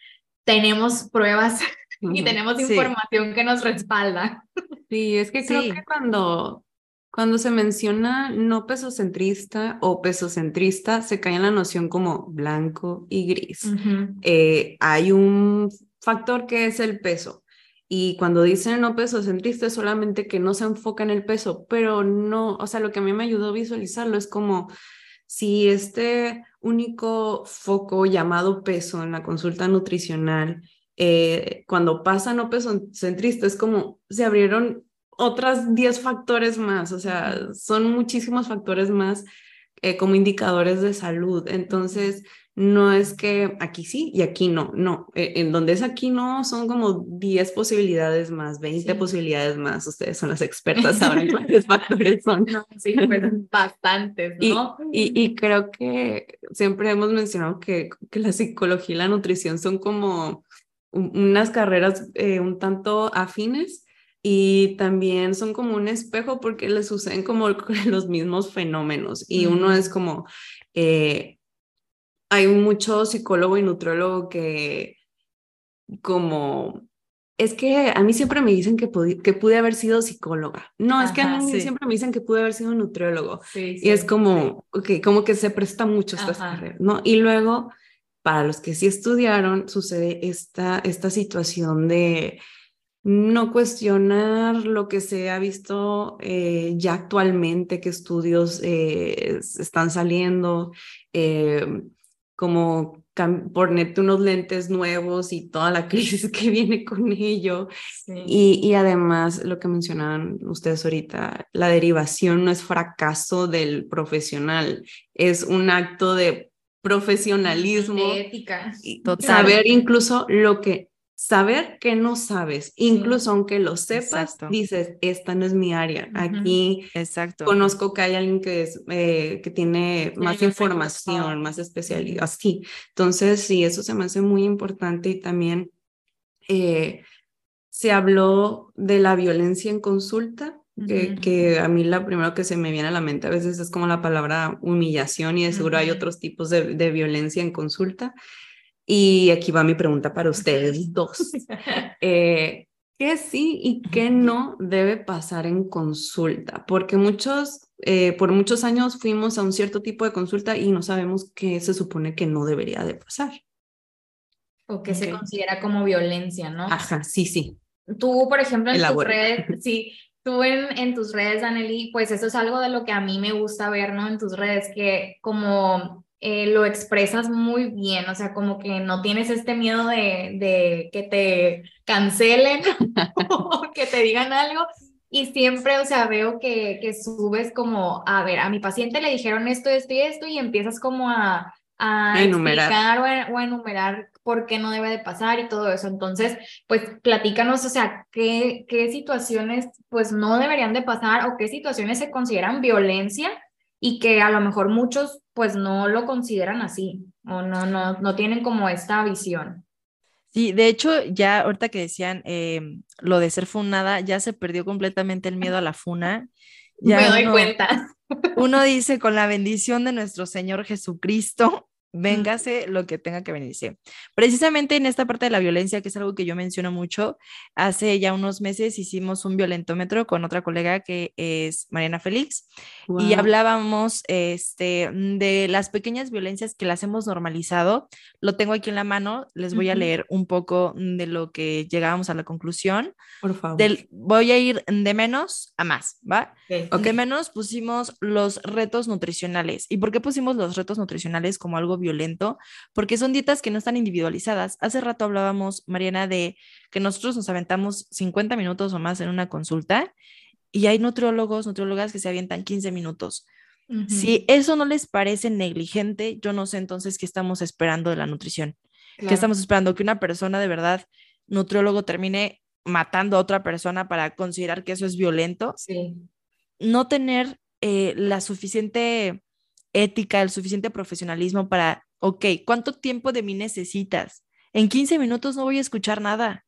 tenemos pruebas [LAUGHS] y tenemos información que nos respalda. Sí, es que creo que cuando, cuando se menciona no pesocentrista o pesocentrista, se cae en la noción como blanco y gris. Eh, hay un factor que es el peso. Y cuando dicen no pesocentrista es solamente que no se enfoca en el peso, pero no, o sea, lo que a mí me ayudó a visualizarlo es como si este único foco llamado peso en la consulta nutricional, eh, cuando pasa no pesocentrista, es como se abrieron otras 10 factores más, o sea, son muchísimos factores más eh, como indicadores de salud. Entonces, no es que aquí sí y aquí no, no, e, en donde es aquí no, son como 10 posibilidades más, 20 posibilidades más, ustedes son las [LAUGHS] expertas, saben cuántos factores son. sí, pues [LAUGHS] bastantes, ¿no? Y, y, creo que siempre hemos mencionado que, que la psicología y la nutrición son como unas carreras eh, un tanto afines y también son como un espejo porque les suceden como [LAUGHS] los mismos fenómenos y uno es como... Eh, hay mucho psicólogo y nutriólogo que como es que a mí siempre me dicen que, que pude haber sido psicóloga. No, es que a mí siempre me dicen que pude haber sido nutriólogo. y es como, okay, como que se presta mucho esta carrera, ¿no? Y luego, para los que sí estudiaron, sucede esta, esta situación de no cuestionar lo que se ha visto eh, ya actualmente, que estudios eh, están saliendo. Eh, como ponerte unos lentes nuevos y toda la [LAUGHS] crisis que viene con ello. Y, y, además, lo que mencionaban ustedes ahorita, la derivación no es fracaso del profesional, es un acto de profesionalismo. De ética. Y saber incluso lo que saber que no sabes, incluso aunque lo sepas, dices, esta no es mi área. Aquí Exacto. conozco que hay alguien que, es, eh, que tiene más información, más especialidad, así. Entonces, sí, eso se me hace muy importante y también eh, se habló de la violencia en consulta. Que, que, a mí la primero que se me viene a la mente a veces es como la palabra humillación y de seguro hay otros tipos de, de violencia en consulta. Y aquí va mi pregunta para [LAUGHS] ustedes dos. [LAUGHS] Eh, ¿Qué sí y qué no debe pasar en consulta? Porque muchos, eh, por muchos años fuimos a un cierto tipo de consulta y no sabemos qué se supone que no debería de pasar. O que se considera como violencia, ¿no? Ajá, sí, sí. Tú, por ejemplo, en tus redes, [LAUGHS] sí, tú en, en tus redes, Anneli, pues eso es algo de lo que a mí me gusta ver, ¿no? En tus redes, que como eh, lo expresas muy bien, o sea, como que no tienes este miedo de, de que te cancelen [LAUGHS] o que te digan algo. Y siempre, o sea, veo que, que subes como, a ver, a mi paciente le dijeron esto, esto y esto, y empiezas como a, a enumerar. o a, enumerar por qué no debe de pasar y todo eso. Entonces, pues platícanos, o sea, qué, qué situaciones pues no deberían de pasar o qué situaciones se consideran violencia y que a lo mejor muchos pues no lo consideran así o no, no, no tienen como esta visión. Sí, de hecho, ya ahorita que decían em, lo de ser funada, ya se perdió completamente el miedo a la funa. [LAUGHS] Ya Me doy cuenta. [LAUGHS] Uno dice, con la bendición de nuestro Señor Jesucristo, véngase lo que tenga que venirse. Precisamente en esta parte de la violencia, que es algo que yo menciono mucho, hace ya unos meses hicimos un violentómetro con otra colega que es Mariana Félix y hablábamos este, de las pequeñas violencias que las hemos normalizado. Lo tengo aquí en la mano, les voy a leer un poco de lo que llegábamos a la conclusión. Por favor. Del, voy a ir de menos a más, ¿va? De menos pusimos los retos nutricionales. ¿Y por qué pusimos los retos nutricionales como algo violento, porque son dietas que no están individualizadas. Hace rato hablábamos, Mariana, de que nosotros nos aventamos 50 minutos o más en una consulta y hay nutriólogos, nutriólogas que se avientan 15 minutos. Si eso no les parece negligente, yo no sé entonces qué estamos esperando de la nutrición. ¿Qué estamos esperando? Que una persona de verdad, nutriólogo, termine matando a otra persona para considerar que eso es violento. Sí. No tener eh, la suficiente ética, el suficiente profesionalismo para, ok, ¿cuánto tiempo de mí necesitas? En 15 minutos no voy a escuchar nada.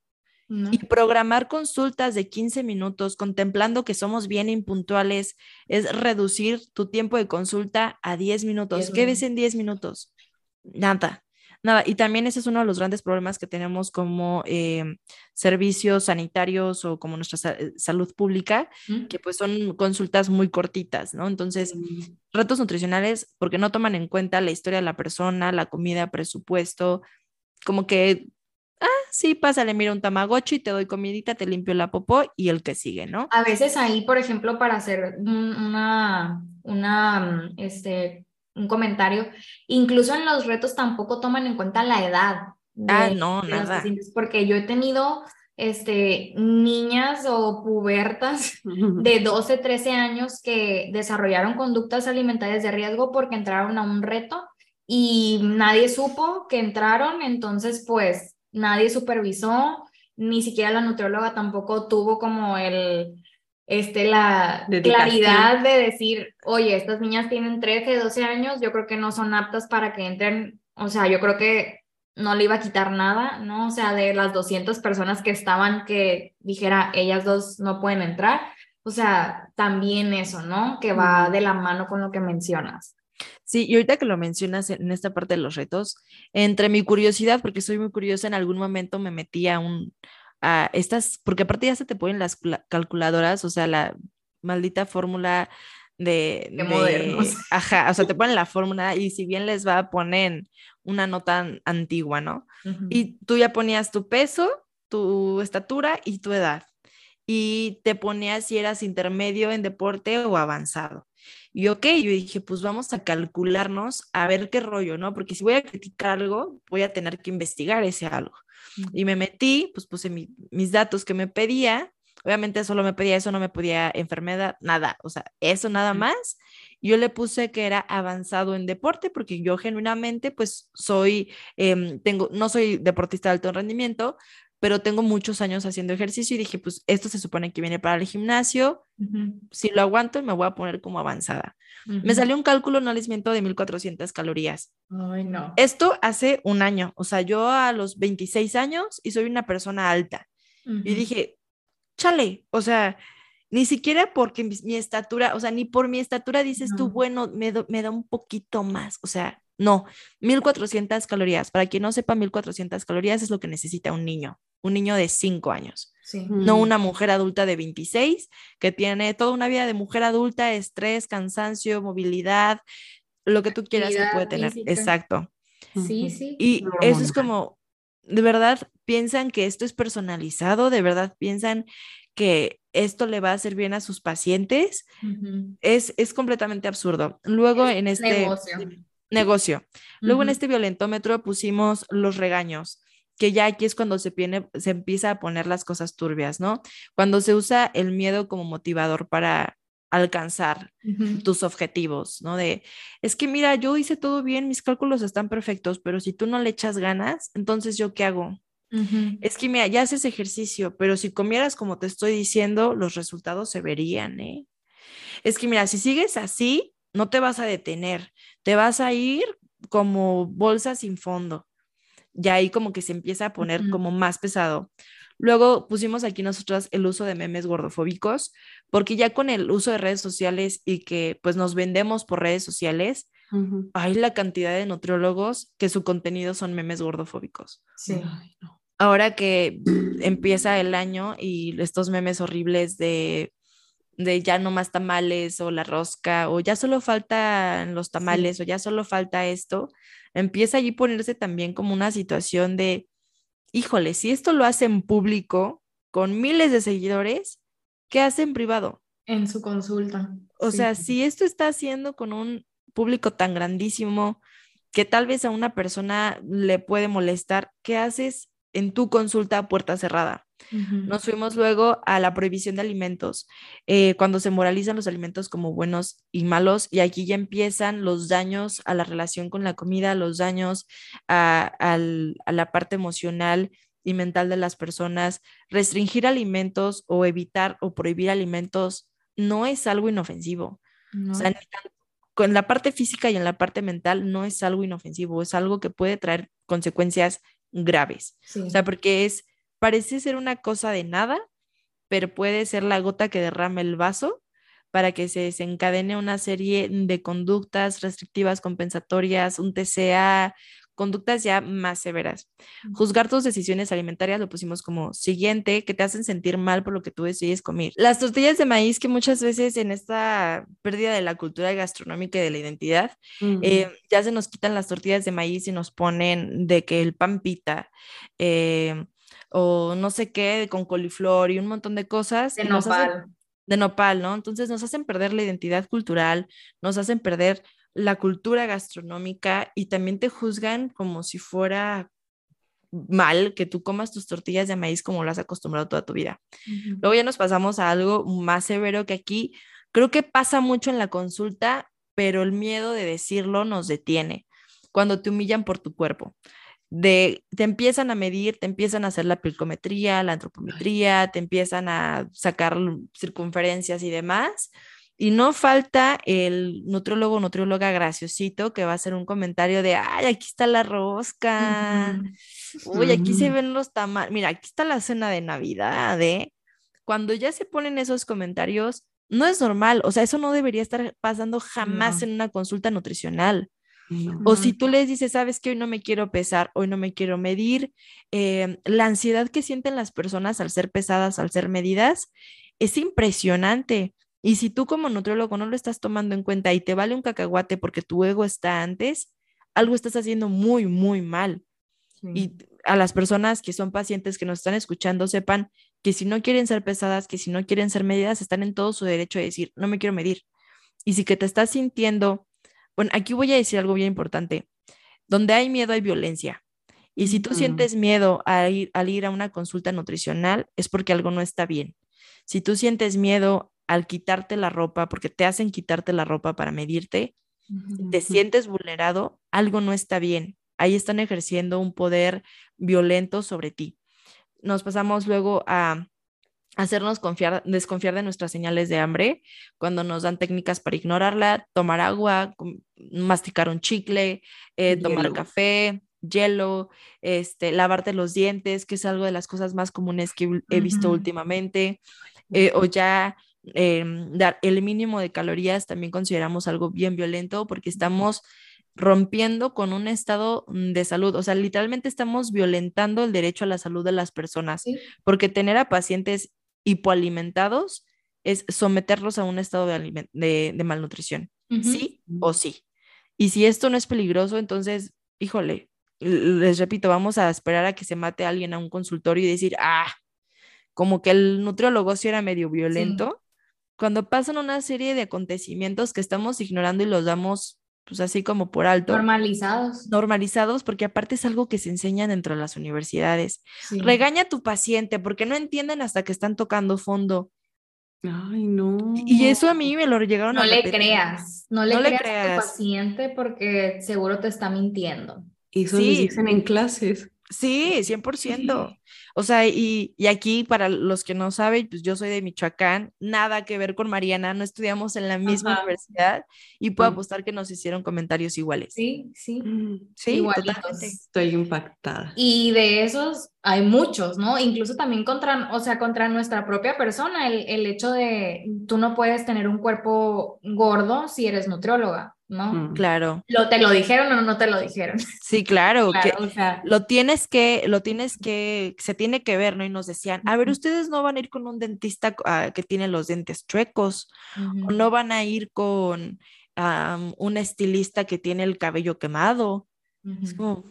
Y programar consultas de 15 minutos, contemplando que somos bien impuntuales, es reducir tu tiempo de consulta a 10 minutos. ¿Qué ves en 10 minutos? Nada. Nada, y también ese es uno de los grandes problemas que tenemos como eh, servicios sanitarios o como nuestra eh, salud pública, que pues son consultas muy cortitas, ¿no? Entonces, retos nutricionales porque no toman en cuenta la historia de la persona, la comida, presupuesto, como que, ah, sí, pásale, mira un tamagotchi, te doy comidita, te limpio la popó y el que sigue, ¿no? A veces ahí, por ejemplo, para hacer una, una, este, un comentario. Incluso en los retos tampoco toman en cuenta la edad. ah, no, nada. Porque yo he tenido este, niñas o pubertas de 12, 13 años que desarrollaron conductas alimentarias de riesgo porque entraron a un reto y nadie supo que entraron, entonces pues nadie supervisó, ni siquiera la nutrióloga tampoco tuvo como el, este, la claridad de decir, oye, estas niñas tienen 13, 12 años, yo creo que no son aptas para que entren, o sea, yo creo que no le iba a quitar nada, ¿no? O sea, de las 200 personas que estaban, que dijera, ellas dos no pueden entrar, o sea, también eso, ¿no? Que va de la mano con lo que mencionas. Sí, y ahorita que lo mencionas en esta parte de los retos, entre mi curiosidad, porque soy muy curiosa, en algún momento me metí a un, a estas, porque aparte ya se te ponen las calculadoras, o sea, la maldita fórmula de, de [LAUGHS] ajá, o sea, te ponen la fórmula y si bien les va a poner una nota antigua, ¿no? Y tú ya ponías tu peso, tu estatura y tu edad. Y te ponías si eras intermedio en deporte o avanzado. Y ok, yo dije, pues vamos a calcularnos a ver qué rollo, ¿no? Porque si voy a criticar algo, voy a tener que investigar ese algo. Y me metí, pues puse mis datos que me pedía. Obviamente solo me pedía eso, no me podía enfermedad, nada, o sea, eso nada más. Yo le puse que era avanzado en deporte porque yo genuinamente pues soy, em, tengo, no soy deportista de alto rendimiento, pero tengo muchos años haciendo ejercicio y dije, pues esto se supone que viene para el gimnasio, si lo aguanto me voy a poner como avanzada. Me salió un cálculo, no les miento, de 1400 calorías. Ay, no. Esto hace un año, o sea, yo a los 26 años y soy una persona alta. Y dije, chale, o sea, ni siquiera porque mi, estatura, o sea, ni por mi estatura dices tú, bueno, me, me da un poquito más, o sea, no, 1400 calorías. Para quien no sepa, 1400 calorías es lo que necesita un niño un niño de 5 años, no una mujer adulta de 26 que tiene toda una vida de mujer adulta, estrés, cansancio, movilidad, lo que tú quieras que puede tener. Exacto. Sí, sí. Y eso es como, de verdad, piensan que esto es personalizado, de verdad piensan que esto le va a hacer bien a sus pacientes. es, es completamente absurdo. Luego en este negocio. Negocio. Luego en este violentómetro pusimos los regaños que ya aquí es cuando se, se empieza a poner las cosas turbias, ¿no? Cuando se usa el miedo como motivador para alcanzar tus objetivos, ¿no? De, es que mira, yo hice todo bien, mis cálculos están perfectos, pero si tú no le echas ganas, entonces yo qué hago? Es que mira, ya haces ejercicio, pero si comieras como te estoy diciendo, los resultados se verían, ¿eh? Es que mira, si sigues así, no te vas a detener, te vas a ir como bolsa sin fondo ya ahí como que se empieza a poner como más pesado. Luego pusimos aquí nosotras el uso de memes gordofóbicos, porque ya con el uso de redes sociales y que pues nos vendemos por redes sociales, hay la cantidad de nutriólogos que su contenido son memes gordofóbicos. Sí. Ahora que empieza el año y estos memes horribles de de ya no más tamales o la rosca o ya solo faltan los tamales o ya solo falta esto, empieza allí ponerse también como una situación de, híjole, si esto lo hace en público con miles de seguidores, ¿qué hace en privado? En su consulta. O sea, si esto está haciendo con un público tan grandísimo que tal vez a una persona le puede molestar, ¿qué haces en tu consulta a puerta cerrada? Nos fuimos luego a la prohibición de alimentos, eh, cuando se moralizan los alimentos como buenos y malos, y aquí ya empiezan los daños a la relación con la comida, los daños a, la parte emocional y mental de las personas. Restringir alimentos o evitar o prohibir alimentos no es algo inofensivo. O sea, en la parte física y en la parte mental no es algo inofensivo, es algo que puede traer consecuencias graves. O sea, porque es parece ser una cosa de nada, pero puede ser la gota que derrama el vaso para que se desencadene una serie de conductas restrictivas compensatorias, un TCA, conductas ya más severas. Juzgar tus decisiones alimentarias lo pusimos como siguiente, que te hacen sentir mal por lo que tú decides comer. Las tortillas de maíz que muchas veces en esta pérdida de la cultura gastronómica y de la identidad, eh, ya se nos quitan las tortillas de maíz y nos ponen de que el pan pita. Eh, o no sé qué, con coliflor y un montón de cosas. De nopal. de nopal, ¿no? Entonces nos hacen perder la identidad cultural, nos hacen perder la cultura gastronómica y también te juzgan como si fuera mal que tú comas tus tortillas de maíz como lo has acostumbrado toda tu vida. Luego ya nos pasamos a algo más severo que aquí creo que pasa mucho en la consulta, pero el miedo de decirlo nos detiene cuando te humillan por tu cuerpo. De, te empiezan a medir, te empiezan a hacer la pilcometría, la antropometría, te empiezan a sacar circunferencias y demás y no falta el nutriólogo o nutrióloga graciosito que va a hacer un comentario de, ay, aquí está la rosca, uy, aquí se ven los tamales, mira, aquí está la cena de Navidad, ¿eh? Cuando ya se ponen esos comentarios, no es normal, o sea, eso no debería estar pasando jamás en una consulta nutricional. O si tú les dices, sabes que hoy no me quiero pesar, hoy no me quiero medir, eh, la ansiedad que sienten las personas al ser pesadas, al ser medidas, es impresionante. Y si tú como nutriólogo no lo estás tomando en cuenta y te vale un cacahuate porque tu ego está antes, algo estás haciendo muy, muy mal. Y a las personas que son pacientes que nos están escuchando sepan que si no quieren ser pesadas, que si no quieren ser medidas, están en todo su derecho de decir, no me quiero medir. Y si que te estás sintiendo, bueno, aquí voy a decir algo bien importante. Donde hay miedo hay violencia. Y si tú sientes miedo ir, al ir a una consulta nutricional, es porque algo no está bien. Si tú sientes miedo al quitarte la ropa, porque te hacen quitarte la ropa para medirte, te sientes vulnerado, algo no está bien. Ahí están ejerciendo un poder violento sobre ti. Nos pasamos luego a hacernos confiar, desconfiar de nuestras señales de hambre, cuando nos dan técnicas para ignorarla, tomar agua, masticar un chicle, eh, tomar café, hielo, este, lavarte los dientes, que es algo de las cosas más comunes que he visto últimamente, eh, o ya Em, dar el mínimo de calorías también consideramos algo bien violento porque estamos rompiendo con un estado mm, de salud, o sea, literalmente estamos violentando el derecho a la salud de las personas, porque tener a pacientes hipoalimentados es someterlos a un estado de, de, malnutrición, sí o sí. Y si esto no es peligroso, entonces, híjole, les repito, vamos a esperar a que se mate alguien a un consultorio y decir, ah, como que el nutriólogo sí era medio violento cuando pasan una serie de acontecimientos que estamos ignorando y los damos pues así como por alto. Normalizados. Normalizados porque aparte es algo que se enseña dentro de las universidades. Regaña a tu paciente porque no entienden hasta que están tocando fondo. Ay, no. Y eso a mí me lo llegaron no a le creas, no le, creas, a tu paciente porque seguro te está mintiendo. Y eso sí. dicen en clases. Sí, 100%. O sea, y, aquí para los que no saben, pues yo soy de Michoacán, nada que ver con Mariana, no estudiamos en la misma universidad y puedo apostar que nos hicieron comentarios iguales. Sí, sí. Mm, sí, totalmente. Estoy impactada. Y de esos hay muchos, ¿no? Incluso también contra, o sea, contra nuestra propia persona, el, el hecho de tú no puedes tener un cuerpo gordo si eres nutrióloga. ¿No? Mm. Claro. ¿Lo, ¿Te lo dijeron o no te lo dijeron? Sí, claro, [LAUGHS] que lo tienes que, lo tienes que, se tiene que ver, ¿no? Y nos decían, a ver, ustedes no van a ir con un dentista ah, que tiene los dientes chuecos, o no van a ir con un estilista que tiene el cabello quemado. Es como,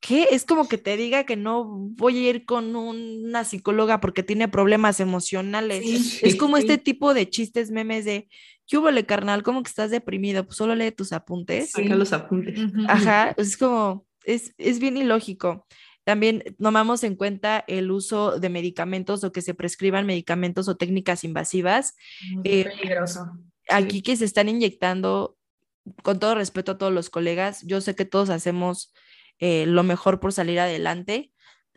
¿qué? Es como que te diga que no voy a ir con una psicóloga porque tiene problemas emocionales. es como este tipo de chistes, memes de, ¿qué hubo, le carnal? ¿Cómo que estás deprimido? Pues solo lee tus apuntes. Saca los apuntes. Ajá, es como, es, es bien ilógico. También tomamos en cuenta el uso de medicamentos o que se prescriban medicamentos o técnicas invasivas. Eh, peligroso. Aquí que se están inyectando, con todo respeto a todos los colegas, yo sé que todos hacemos eh, lo mejor por salir adelante,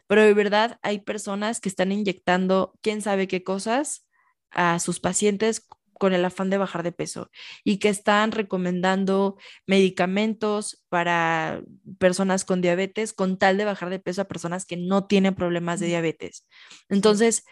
pero de verdad hay personas que están inyectando quién sabe qué cosas a sus pacientes con el afán de bajar de peso y que están recomendando medicamentos para personas con diabetes con tal de bajar de peso a personas que no tienen problemas de diabetes. Entonces,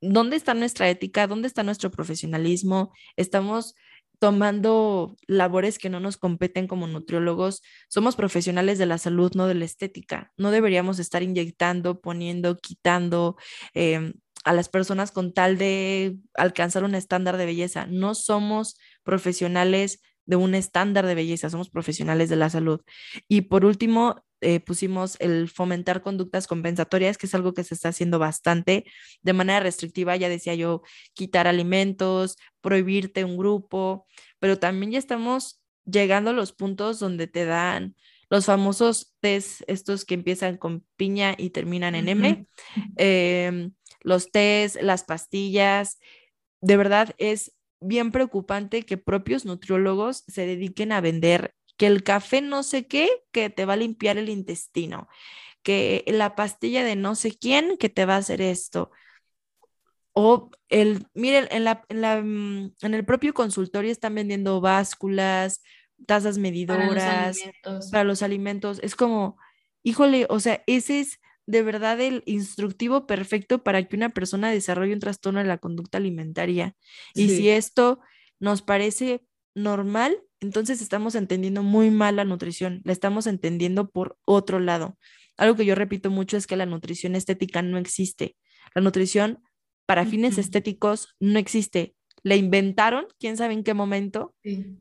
¿dónde está nuestra ética? ¿Dónde está nuestro profesionalismo? Estamos tomando labores que no nos competen como nutriólogos. Somos profesionales de la salud, no de la estética. No deberíamos estar inyectando, poniendo, quitando em, a las personas con tal de alcanzar un estándar de belleza. No somos profesionales de un estándar de belleza, somos profesionales de la salud. Y por último, eh, pusimos el fomentar conductas compensatorias, que es algo que se está haciendo bastante de manera restrictiva, ya decía yo, quitar alimentos, prohibirte un grupo, pero también ya estamos llegando a los puntos donde te dan los famosos test, estos que empiezan con piña y terminan en M, los test, las pastillas, de verdad es bien preocupante que propios nutriólogos se dediquen a vender que el café no sé qué, que te va a limpiar el intestino, que la pastilla de no sé quién, que te va a hacer esto. O el, miren, en, la, en, la, mm, en el propio consultorio están vendiendo básculas, tazas medidoras para los, alimentos. Es como, híjole, o sea, ese es de verdad el instructivo perfecto para que una persona desarrolle un trastorno de la conducta alimentaria. Y si esto nos parece normal, entonces estamos entendiendo muy mal la nutrición, la estamos entendiendo por otro lado. Algo que yo repito mucho es que la nutrición estética no existe. La nutrición para fines estéticos no existe. La inventaron, quién sabe en qué momento,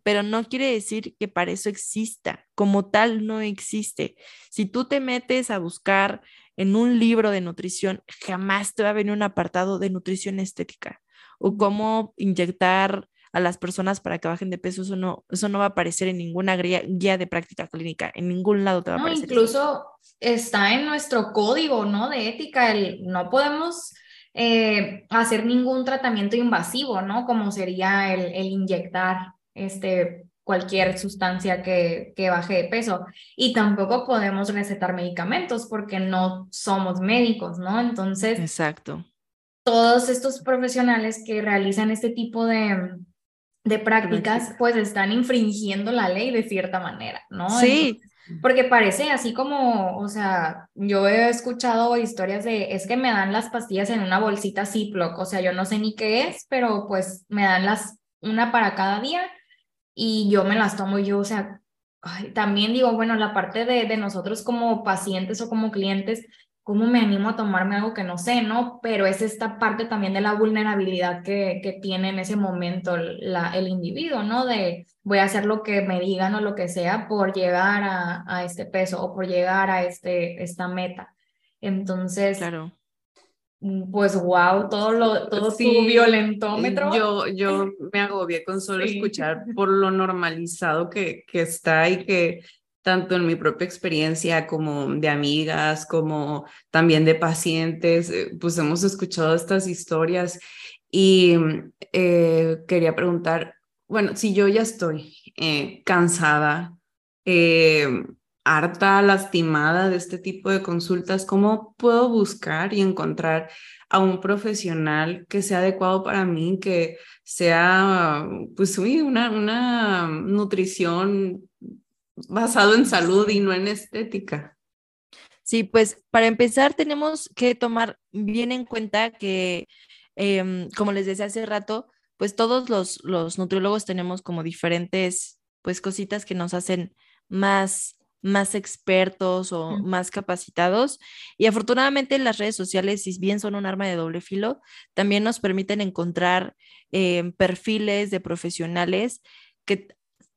pero no quiere decir que para eso exista. Como tal, no existe. Si tú te metes a buscar en un libro de nutrición, jamás te va a venir un apartado de nutrición estética o cómo inyectar a las personas para que bajen de peso, eso no, eso no va a aparecer en ninguna guía, de práctica clínica, en ningún lado te va a aparecer. Incluso está en nuestro código, ¿no? De ética, el, no podemos eh, hacer ningún tratamiento invasivo, ¿no? Como sería el, el inyectar este, cualquier sustancia que, que, baje de peso. Y tampoco podemos recetar medicamentos porque no somos médicos, ¿no? Entonces, exacto. Todos estos profesionales que realizan este tipo de, de prácticas, pues están infringiendo la ley de cierta manera, ¿no? Sí. Porque parece así como, o sea, yo he escuchado historias de, es que me dan las pastillas en una bolsita Ziploc, o sea, yo no sé ni qué es, pero pues me dan las, una para cada día y yo me las tomo yo, o sea, también digo, bueno, la parte de, de nosotros como pacientes o como clientes, ¿cómo me animo a tomarme algo que no sé, no? Pero es esta parte también de la vulnerabilidad que, que tiene en ese momento la, el individuo, ¿no? De voy a hacer lo que me digan o lo que sea por llegar a, a este peso o por llegar a este, esta meta. Entonces, claro. Mm, pues wow, todo lo todo sí, tu violentómetro. Yo, yo me agobié con solo escuchar por lo normalizado que, que está y que tanto en mi propia experiencia como de amigas, como también de pacientes, eh, pues hemos escuchado estas historias y eh, quería preguntar, bueno, si yo ya estoy eh, cansada, harta, lastimada de este tipo de consultas, ¿cómo puedo buscar y encontrar a un profesional que sea adecuado para mí, que sea, pues, una, una nutrición basado en salud y no en estética. Sí, pues para empezar tenemos que tomar bien en cuenta que, em, como les decía hace rato, pues todos los, los nutriólogos tenemos como diferentes, pues cositas que nos hacen más más expertos o más capacitados. Y afortunadamente las redes sociales, si bien son un arma de doble filo, también nos permiten encontrar em, perfiles de profesionales que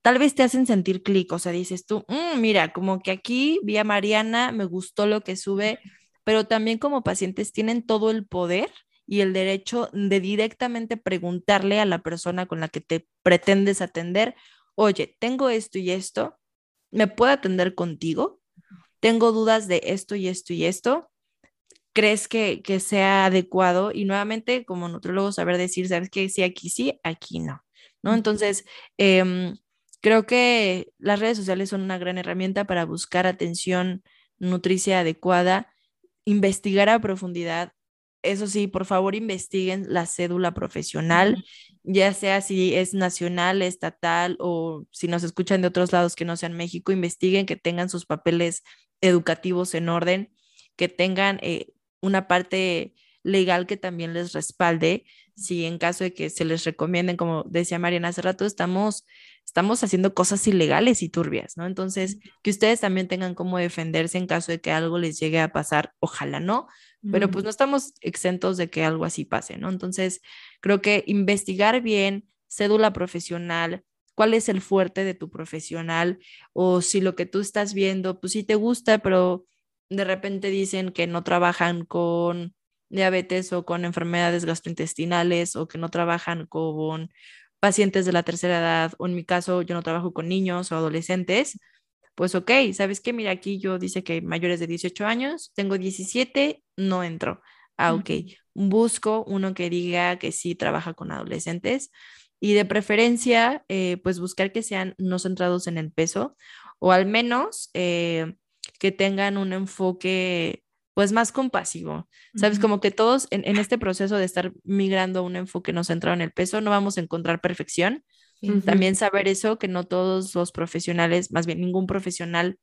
tal vez te hacen sentir clic, o sea, dices tú, mm, mira, como que aquí vi a Mariana, me gustó lo que sube, pero también como pacientes tienen todo el poder y el derecho de directamente preguntarle a la persona con la que te pretendes atender, oye, tengo esto y esto, ¿me puedo atender contigo? Tengo dudas de esto y esto y esto. ¿Crees que, que sea adecuado? Y nuevamente, como nutriólogo, saber decir, ¿sabes qué? Sí, aquí sí, aquí no. ¿No? Entonces, eh, Creo que las redes sociales son una gran herramienta para buscar atención nutricia adecuada, investigar a profundidad eso sí, por favor investiguen la cédula profesional, ya sea si es nacional, estatal o si nos escuchan de otros lados que no sean México, investiguen que tengan sus papeles educativos en orden, que tengan eh, una parte legal que también les respalde. Si en caso de que se les recomienden, como decía Mariana hace rato, estamos, estamos haciendo cosas ilegales y turbias, ¿no? Entonces, que ustedes también tengan cómo defenderse en caso de que algo les llegue a pasar, ojalá no, pero pues no estamos exentos de que algo así pase, ¿no? Entonces, creo que investigar bien, cédula profesional, cuál es el fuerte de tu profesional o si lo que tú estás viendo, pues sí te gusta, pero de repente dicen que no trabajan con diabetes o con enfermedades gastrointestinales o que no trabajan con pacientes de la tercera edad o en mi caso yo no trabajo con niños o adolescentes, pues ok, ¿sabes qué? Mira, aquí yo dice que mayores de 18 años, tengo 17, no entro. Ah, ok, busco uno que diga que sí trabaja con adolescentes y de preferencia, eh, pues buscar que sean no centrados en el peso o al menos eh, que tengan un enfoque pues más compasivo. Sabes, como que todos en, este proceso de estar migrando a un enfoque no centrado en el peso, no vamos a encontrar perfección. También saber eso, que no todos los profesionales, más bien ningún profesional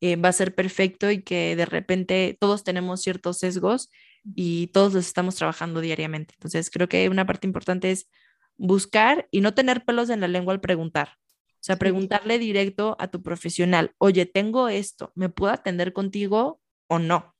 eh, va a ser perfecto y que de repente todos tenemos ciertos sesgos y todos los estamos trabajando diariamente. Entonces, creo que una parte importante es buscar y no tener pelos en la lengua al preguntar. O sea, preguntarle directo a tu profesional, oye, tengo esto, ¿me puedo atender contigo o no?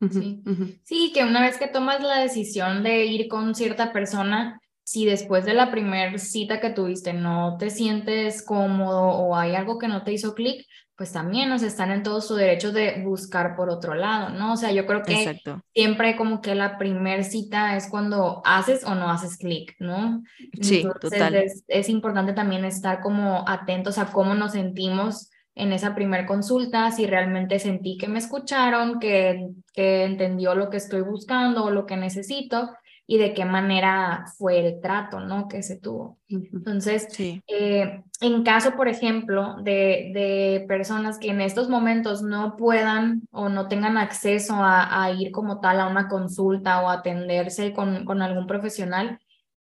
Sí. sí, que una vez que tomas la decisión de ir con cierta persona, si después de la primera cita que tuviste no te sientes cómodo o hay algo que no te hizo clic, pues también nos están en todo su derecho de buscar por otro lado, ¿no? O sea, yo creo que siempre como que la primera cita es cuando haces o no haces clic, ¿no? Sí, total. Es, es importante también estar como atentos a cómo nos sentimos en esa primera consulta, si realmente sentí que me escucharon, que, que entendió lo que estoy buscando o lo que necesito y de qué manera fue el trato, ¿no? Que se tuvo. Entonces, eh, en caso, por ejemplo, de, de, personas que en estos momentos no puedan o no tengan acceso a, a ir como tal a una consulta o atenderse con, con algún profesional,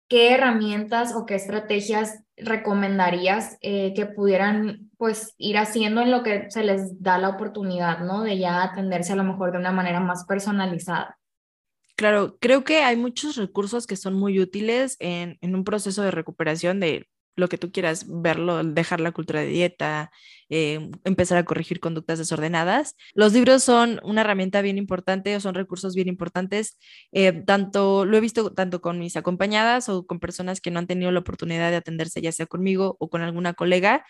¿qué herramientas o qué estrategias recomendarías eh, que pudieran pues ir haciendo en lo que se les da la oportunidad, ¿no? De ya atenderse a lo mejor de una manera más personalizada. Claro, creo que hay muchos recursos que son muy útiles en, en un proceso de recuperación de lo que tú quieras verlo, dejar la cultura de dieta, eh, empezar a corregir conductas desordenadas. Los libros son una herramienta bien importante o son recursos bien importantes. Eh, tanto lo he visto tanto con mis acompañadas o con personas que no han tenido la oportunidad de atenderse, ya sea conmigo o con alguna colega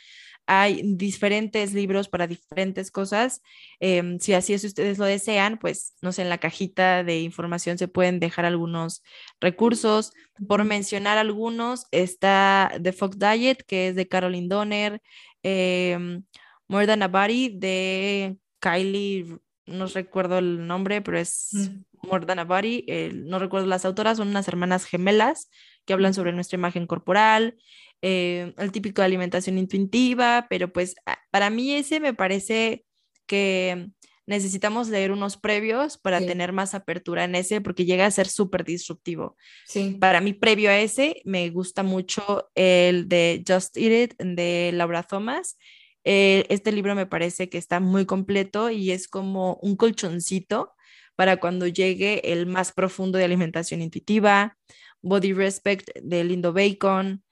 hay diferentes libros para diferentes cosas. Em, si así es, ustedes lo desean, pues, no sé, en la cajita de información se pueden dejar algunos recursos. Por mencionar algunos, está The Fox Diet, que es de Caroline Donner, em, More Than a Body de Kylie, no recuerdo el nombre, pero es mm. More Than a Body, no recuerdo las autoras, son unas hermanas gemelas que hablan sobre nuestra imagen corporal. Eh, el típico de alimentación intuitiva, pero pues para mí ese me parece que necesitamos leer unos previos para tener más apertura en ese, porque llega a ser súper disruptivo. Sí. Para mí, previo a ese, me gusta mucho el de Just Eat It de Laura Thomas. Eh, este libro me parece que está muy completo y es como un colchoncito para cuando llegue el más profundo de alimentación intuitiva, Body Respect de Lindo Bacon,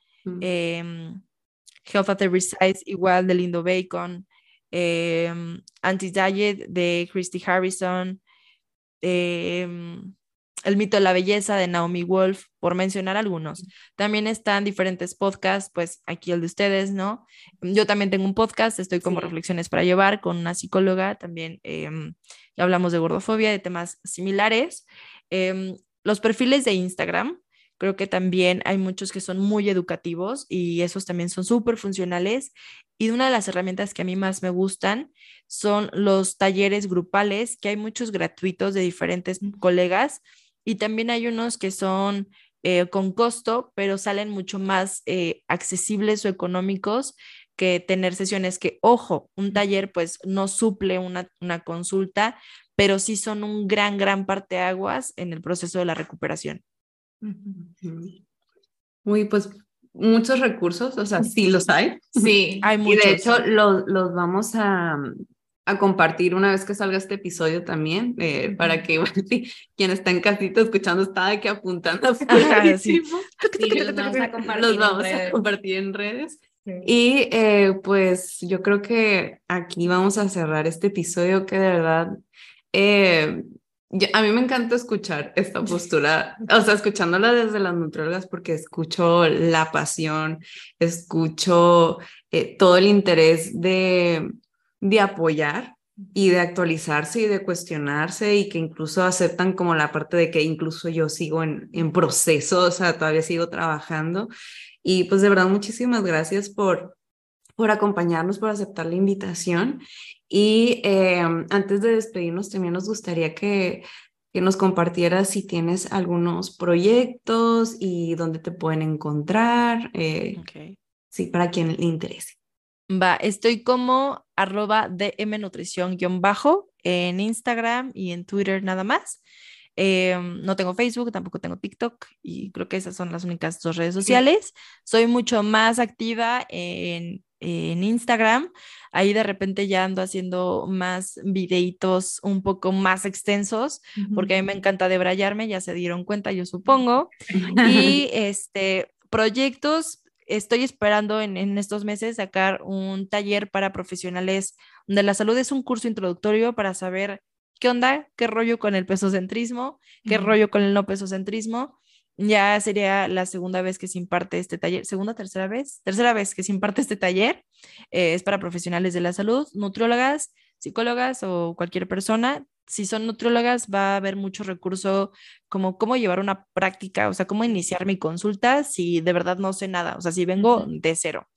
eh, Health at Every Size, igual de Lindo Bacon, eh, Anti-Diet de Christy Harrison, em, El mito de la belleza de Naomi Wolf, por mencionar algunos. También están diferentes podcasts, pues aquí el de ustedes, ¿no? Yo también tengo un podcast, estoy como reflexiones para llevar con una psicóloga, también em, hablamos de gordofobia, de temas similares. los perfiles de Instagram, Creo que también hay muchos que son muy educativos y esos también son súper funcionales. Y una de las herramientas que a mí más me gustan son los talleres grupales, que hay muchos gratuitos de diferentes colegas y también hay unos que son eh, con costo, pero salen mucho más eh, accesibles o económicos que tener sesiones que, ojo, un taller pues no suple una, una consulta, pero sí son un gran, gran parteaguas en el proceso de la recuperación. Uy, pues muchos recursos, o sea, sí los hay. [LAUGHS] Sí, hay muchos. Y de hecho los, los vamos a, a compartir una vez que salga este episodio también, eh, para que [LAUGHS] si quien está en casita escuchando está aquí apuntando. [LAUGHS] Ajá, sí. los vamos a compartir Los vamos a compartir en redes. Sí. Y eh, pues yo creo que aquí vamos a cerrar este episodio que de verdad, eh, a mí me encanta escuchar esta postura, o sea, escuchándola desde las nutriólogas porque escucho la pasión, escucho eh, todo el interés de, de apoyar y de actualizarse y de cuestionarse y que incluso aceptan como la parte de que incluso yo sigo en, en proceso, o sea, todavía sigo trabajando. Y pues de verdad, muchísimas gracias por, por acompañarnos, por aceptar la invitación. Y eh, antes de despedirnos, también nos gustaría que, que nos compartieras si tienes algunos proyectos y dónde te pueden encontrar, eh, sí, para quien le interese. Va, estoy como arroba DM Nutrición guion bajo en Instagram y en Twitter nada más. Eh, no tengo Facebook, tampoco tengo TikTok y creo que esas son las únicas dos redes sociales. Soy mucho más activa en, en Instagram. Ahí de repente ya ando haciendo más videitos un poco más extensos porque a mí me encanta debrayarme, ya se dieron cuenta, yo supongo. [LAUGHS] Y este, proyectos, estoy esperando en, en estos meses sacar un taller para profesionales de la salud. Es un curso introductorio para saber qué onda, qué rollo con el pesocentrismo, qué rollo con el no pesocentrismo. Ya sería la segunda vez que se imparte este taller, segunda, tercera vez, tercera vez que se imparte este taller. Eh, es para profesionales de la salud, nutriólogas, psicólogas o cualquier persona. Si son nutriólogas, va a haber mucho recurso como cómo llevar una práctica, o sea, cómo iniciar mi consulta si de verdad no sé nada, o sea, si vengo de cero.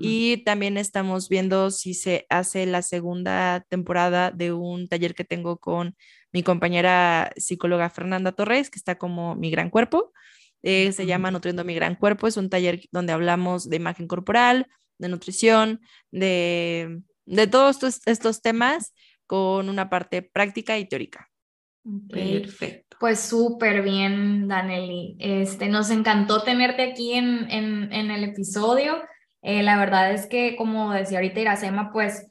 Y también estamos viendo si se hace la segunda temporada de un taller que tengo con mi compañera psicóloga Fernanda Torres, que está como Mi Gran Cuerpo. Eh, se llama Nutriendo Mi Gran Cuerpo. Es un taller donde hablamos de imagen corporal, de nutrición, de, de todos estos, estos temas con una parte práctica y teórica. Perfecto. Pues súper bien, Daneli. Este, nos encantó tenerte aquí en, en, en el episodio. Eh, la verdad es que, como decía ahorita Iracema, pues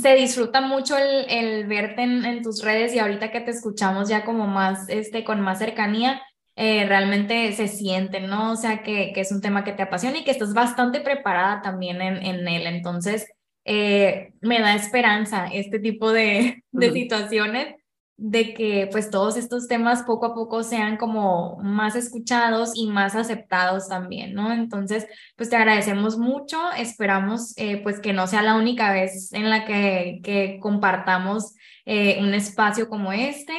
se disfruta mucho el, el verte en, en tus redes y ahorita que te escuchamos ya como más, este, con más cercanía, eh, realmente se siente, ¿no? O sea, que, que es un tema que te apasiona y que estás bastante preparada también en, en él. Entonces, eh, me da esperanza este tipo de, de situaciones de que pues todos estos temas poco a poco sean como más escuchados y más aceptados también, ¿no? Entonces, pues te agradecemos mucho, esperamos eh, pues que no sea la única vez en la que, que compartamos eh, un espacio como este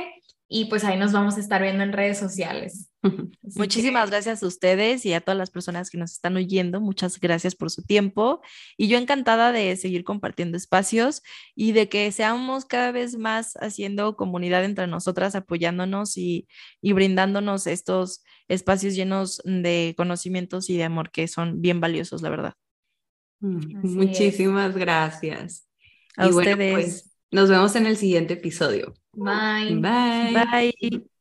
y pues ahí nos vamos a estar viendo en redes sociales. [LAUGHS] Así que- Muchísimas gracias a ustedes y a todas las personas que nos están oyendo. Muchas gracias por su tiempo. Y yo encantada de seguir compartiendo espacios y de que seamos cada vez más haciendo comunidad entre nosotras, apoyándonos y, y brindándonos estos espacios llenos de conocimientos y de amor que son bien valiosos, la verdad. Mm, es. Muchísimas gracias. A Y bueno, ustedes. pues, nos vemos en el siguiente episodio. Bye. Bye. Bye.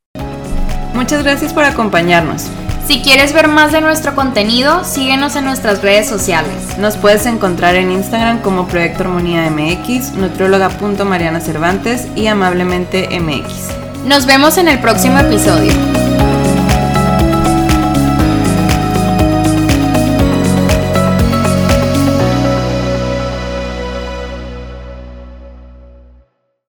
Muchas gracias por acompañarnos. Si quieres ver más de nuestro contenido, síguenos en nuestras redes sociales. Nos puedes encontrar en Instagram como Proyecto Armonía MX, nutrióloga.mariana Cervantes y amablemente MX. Nos vemos en el próximo episodio.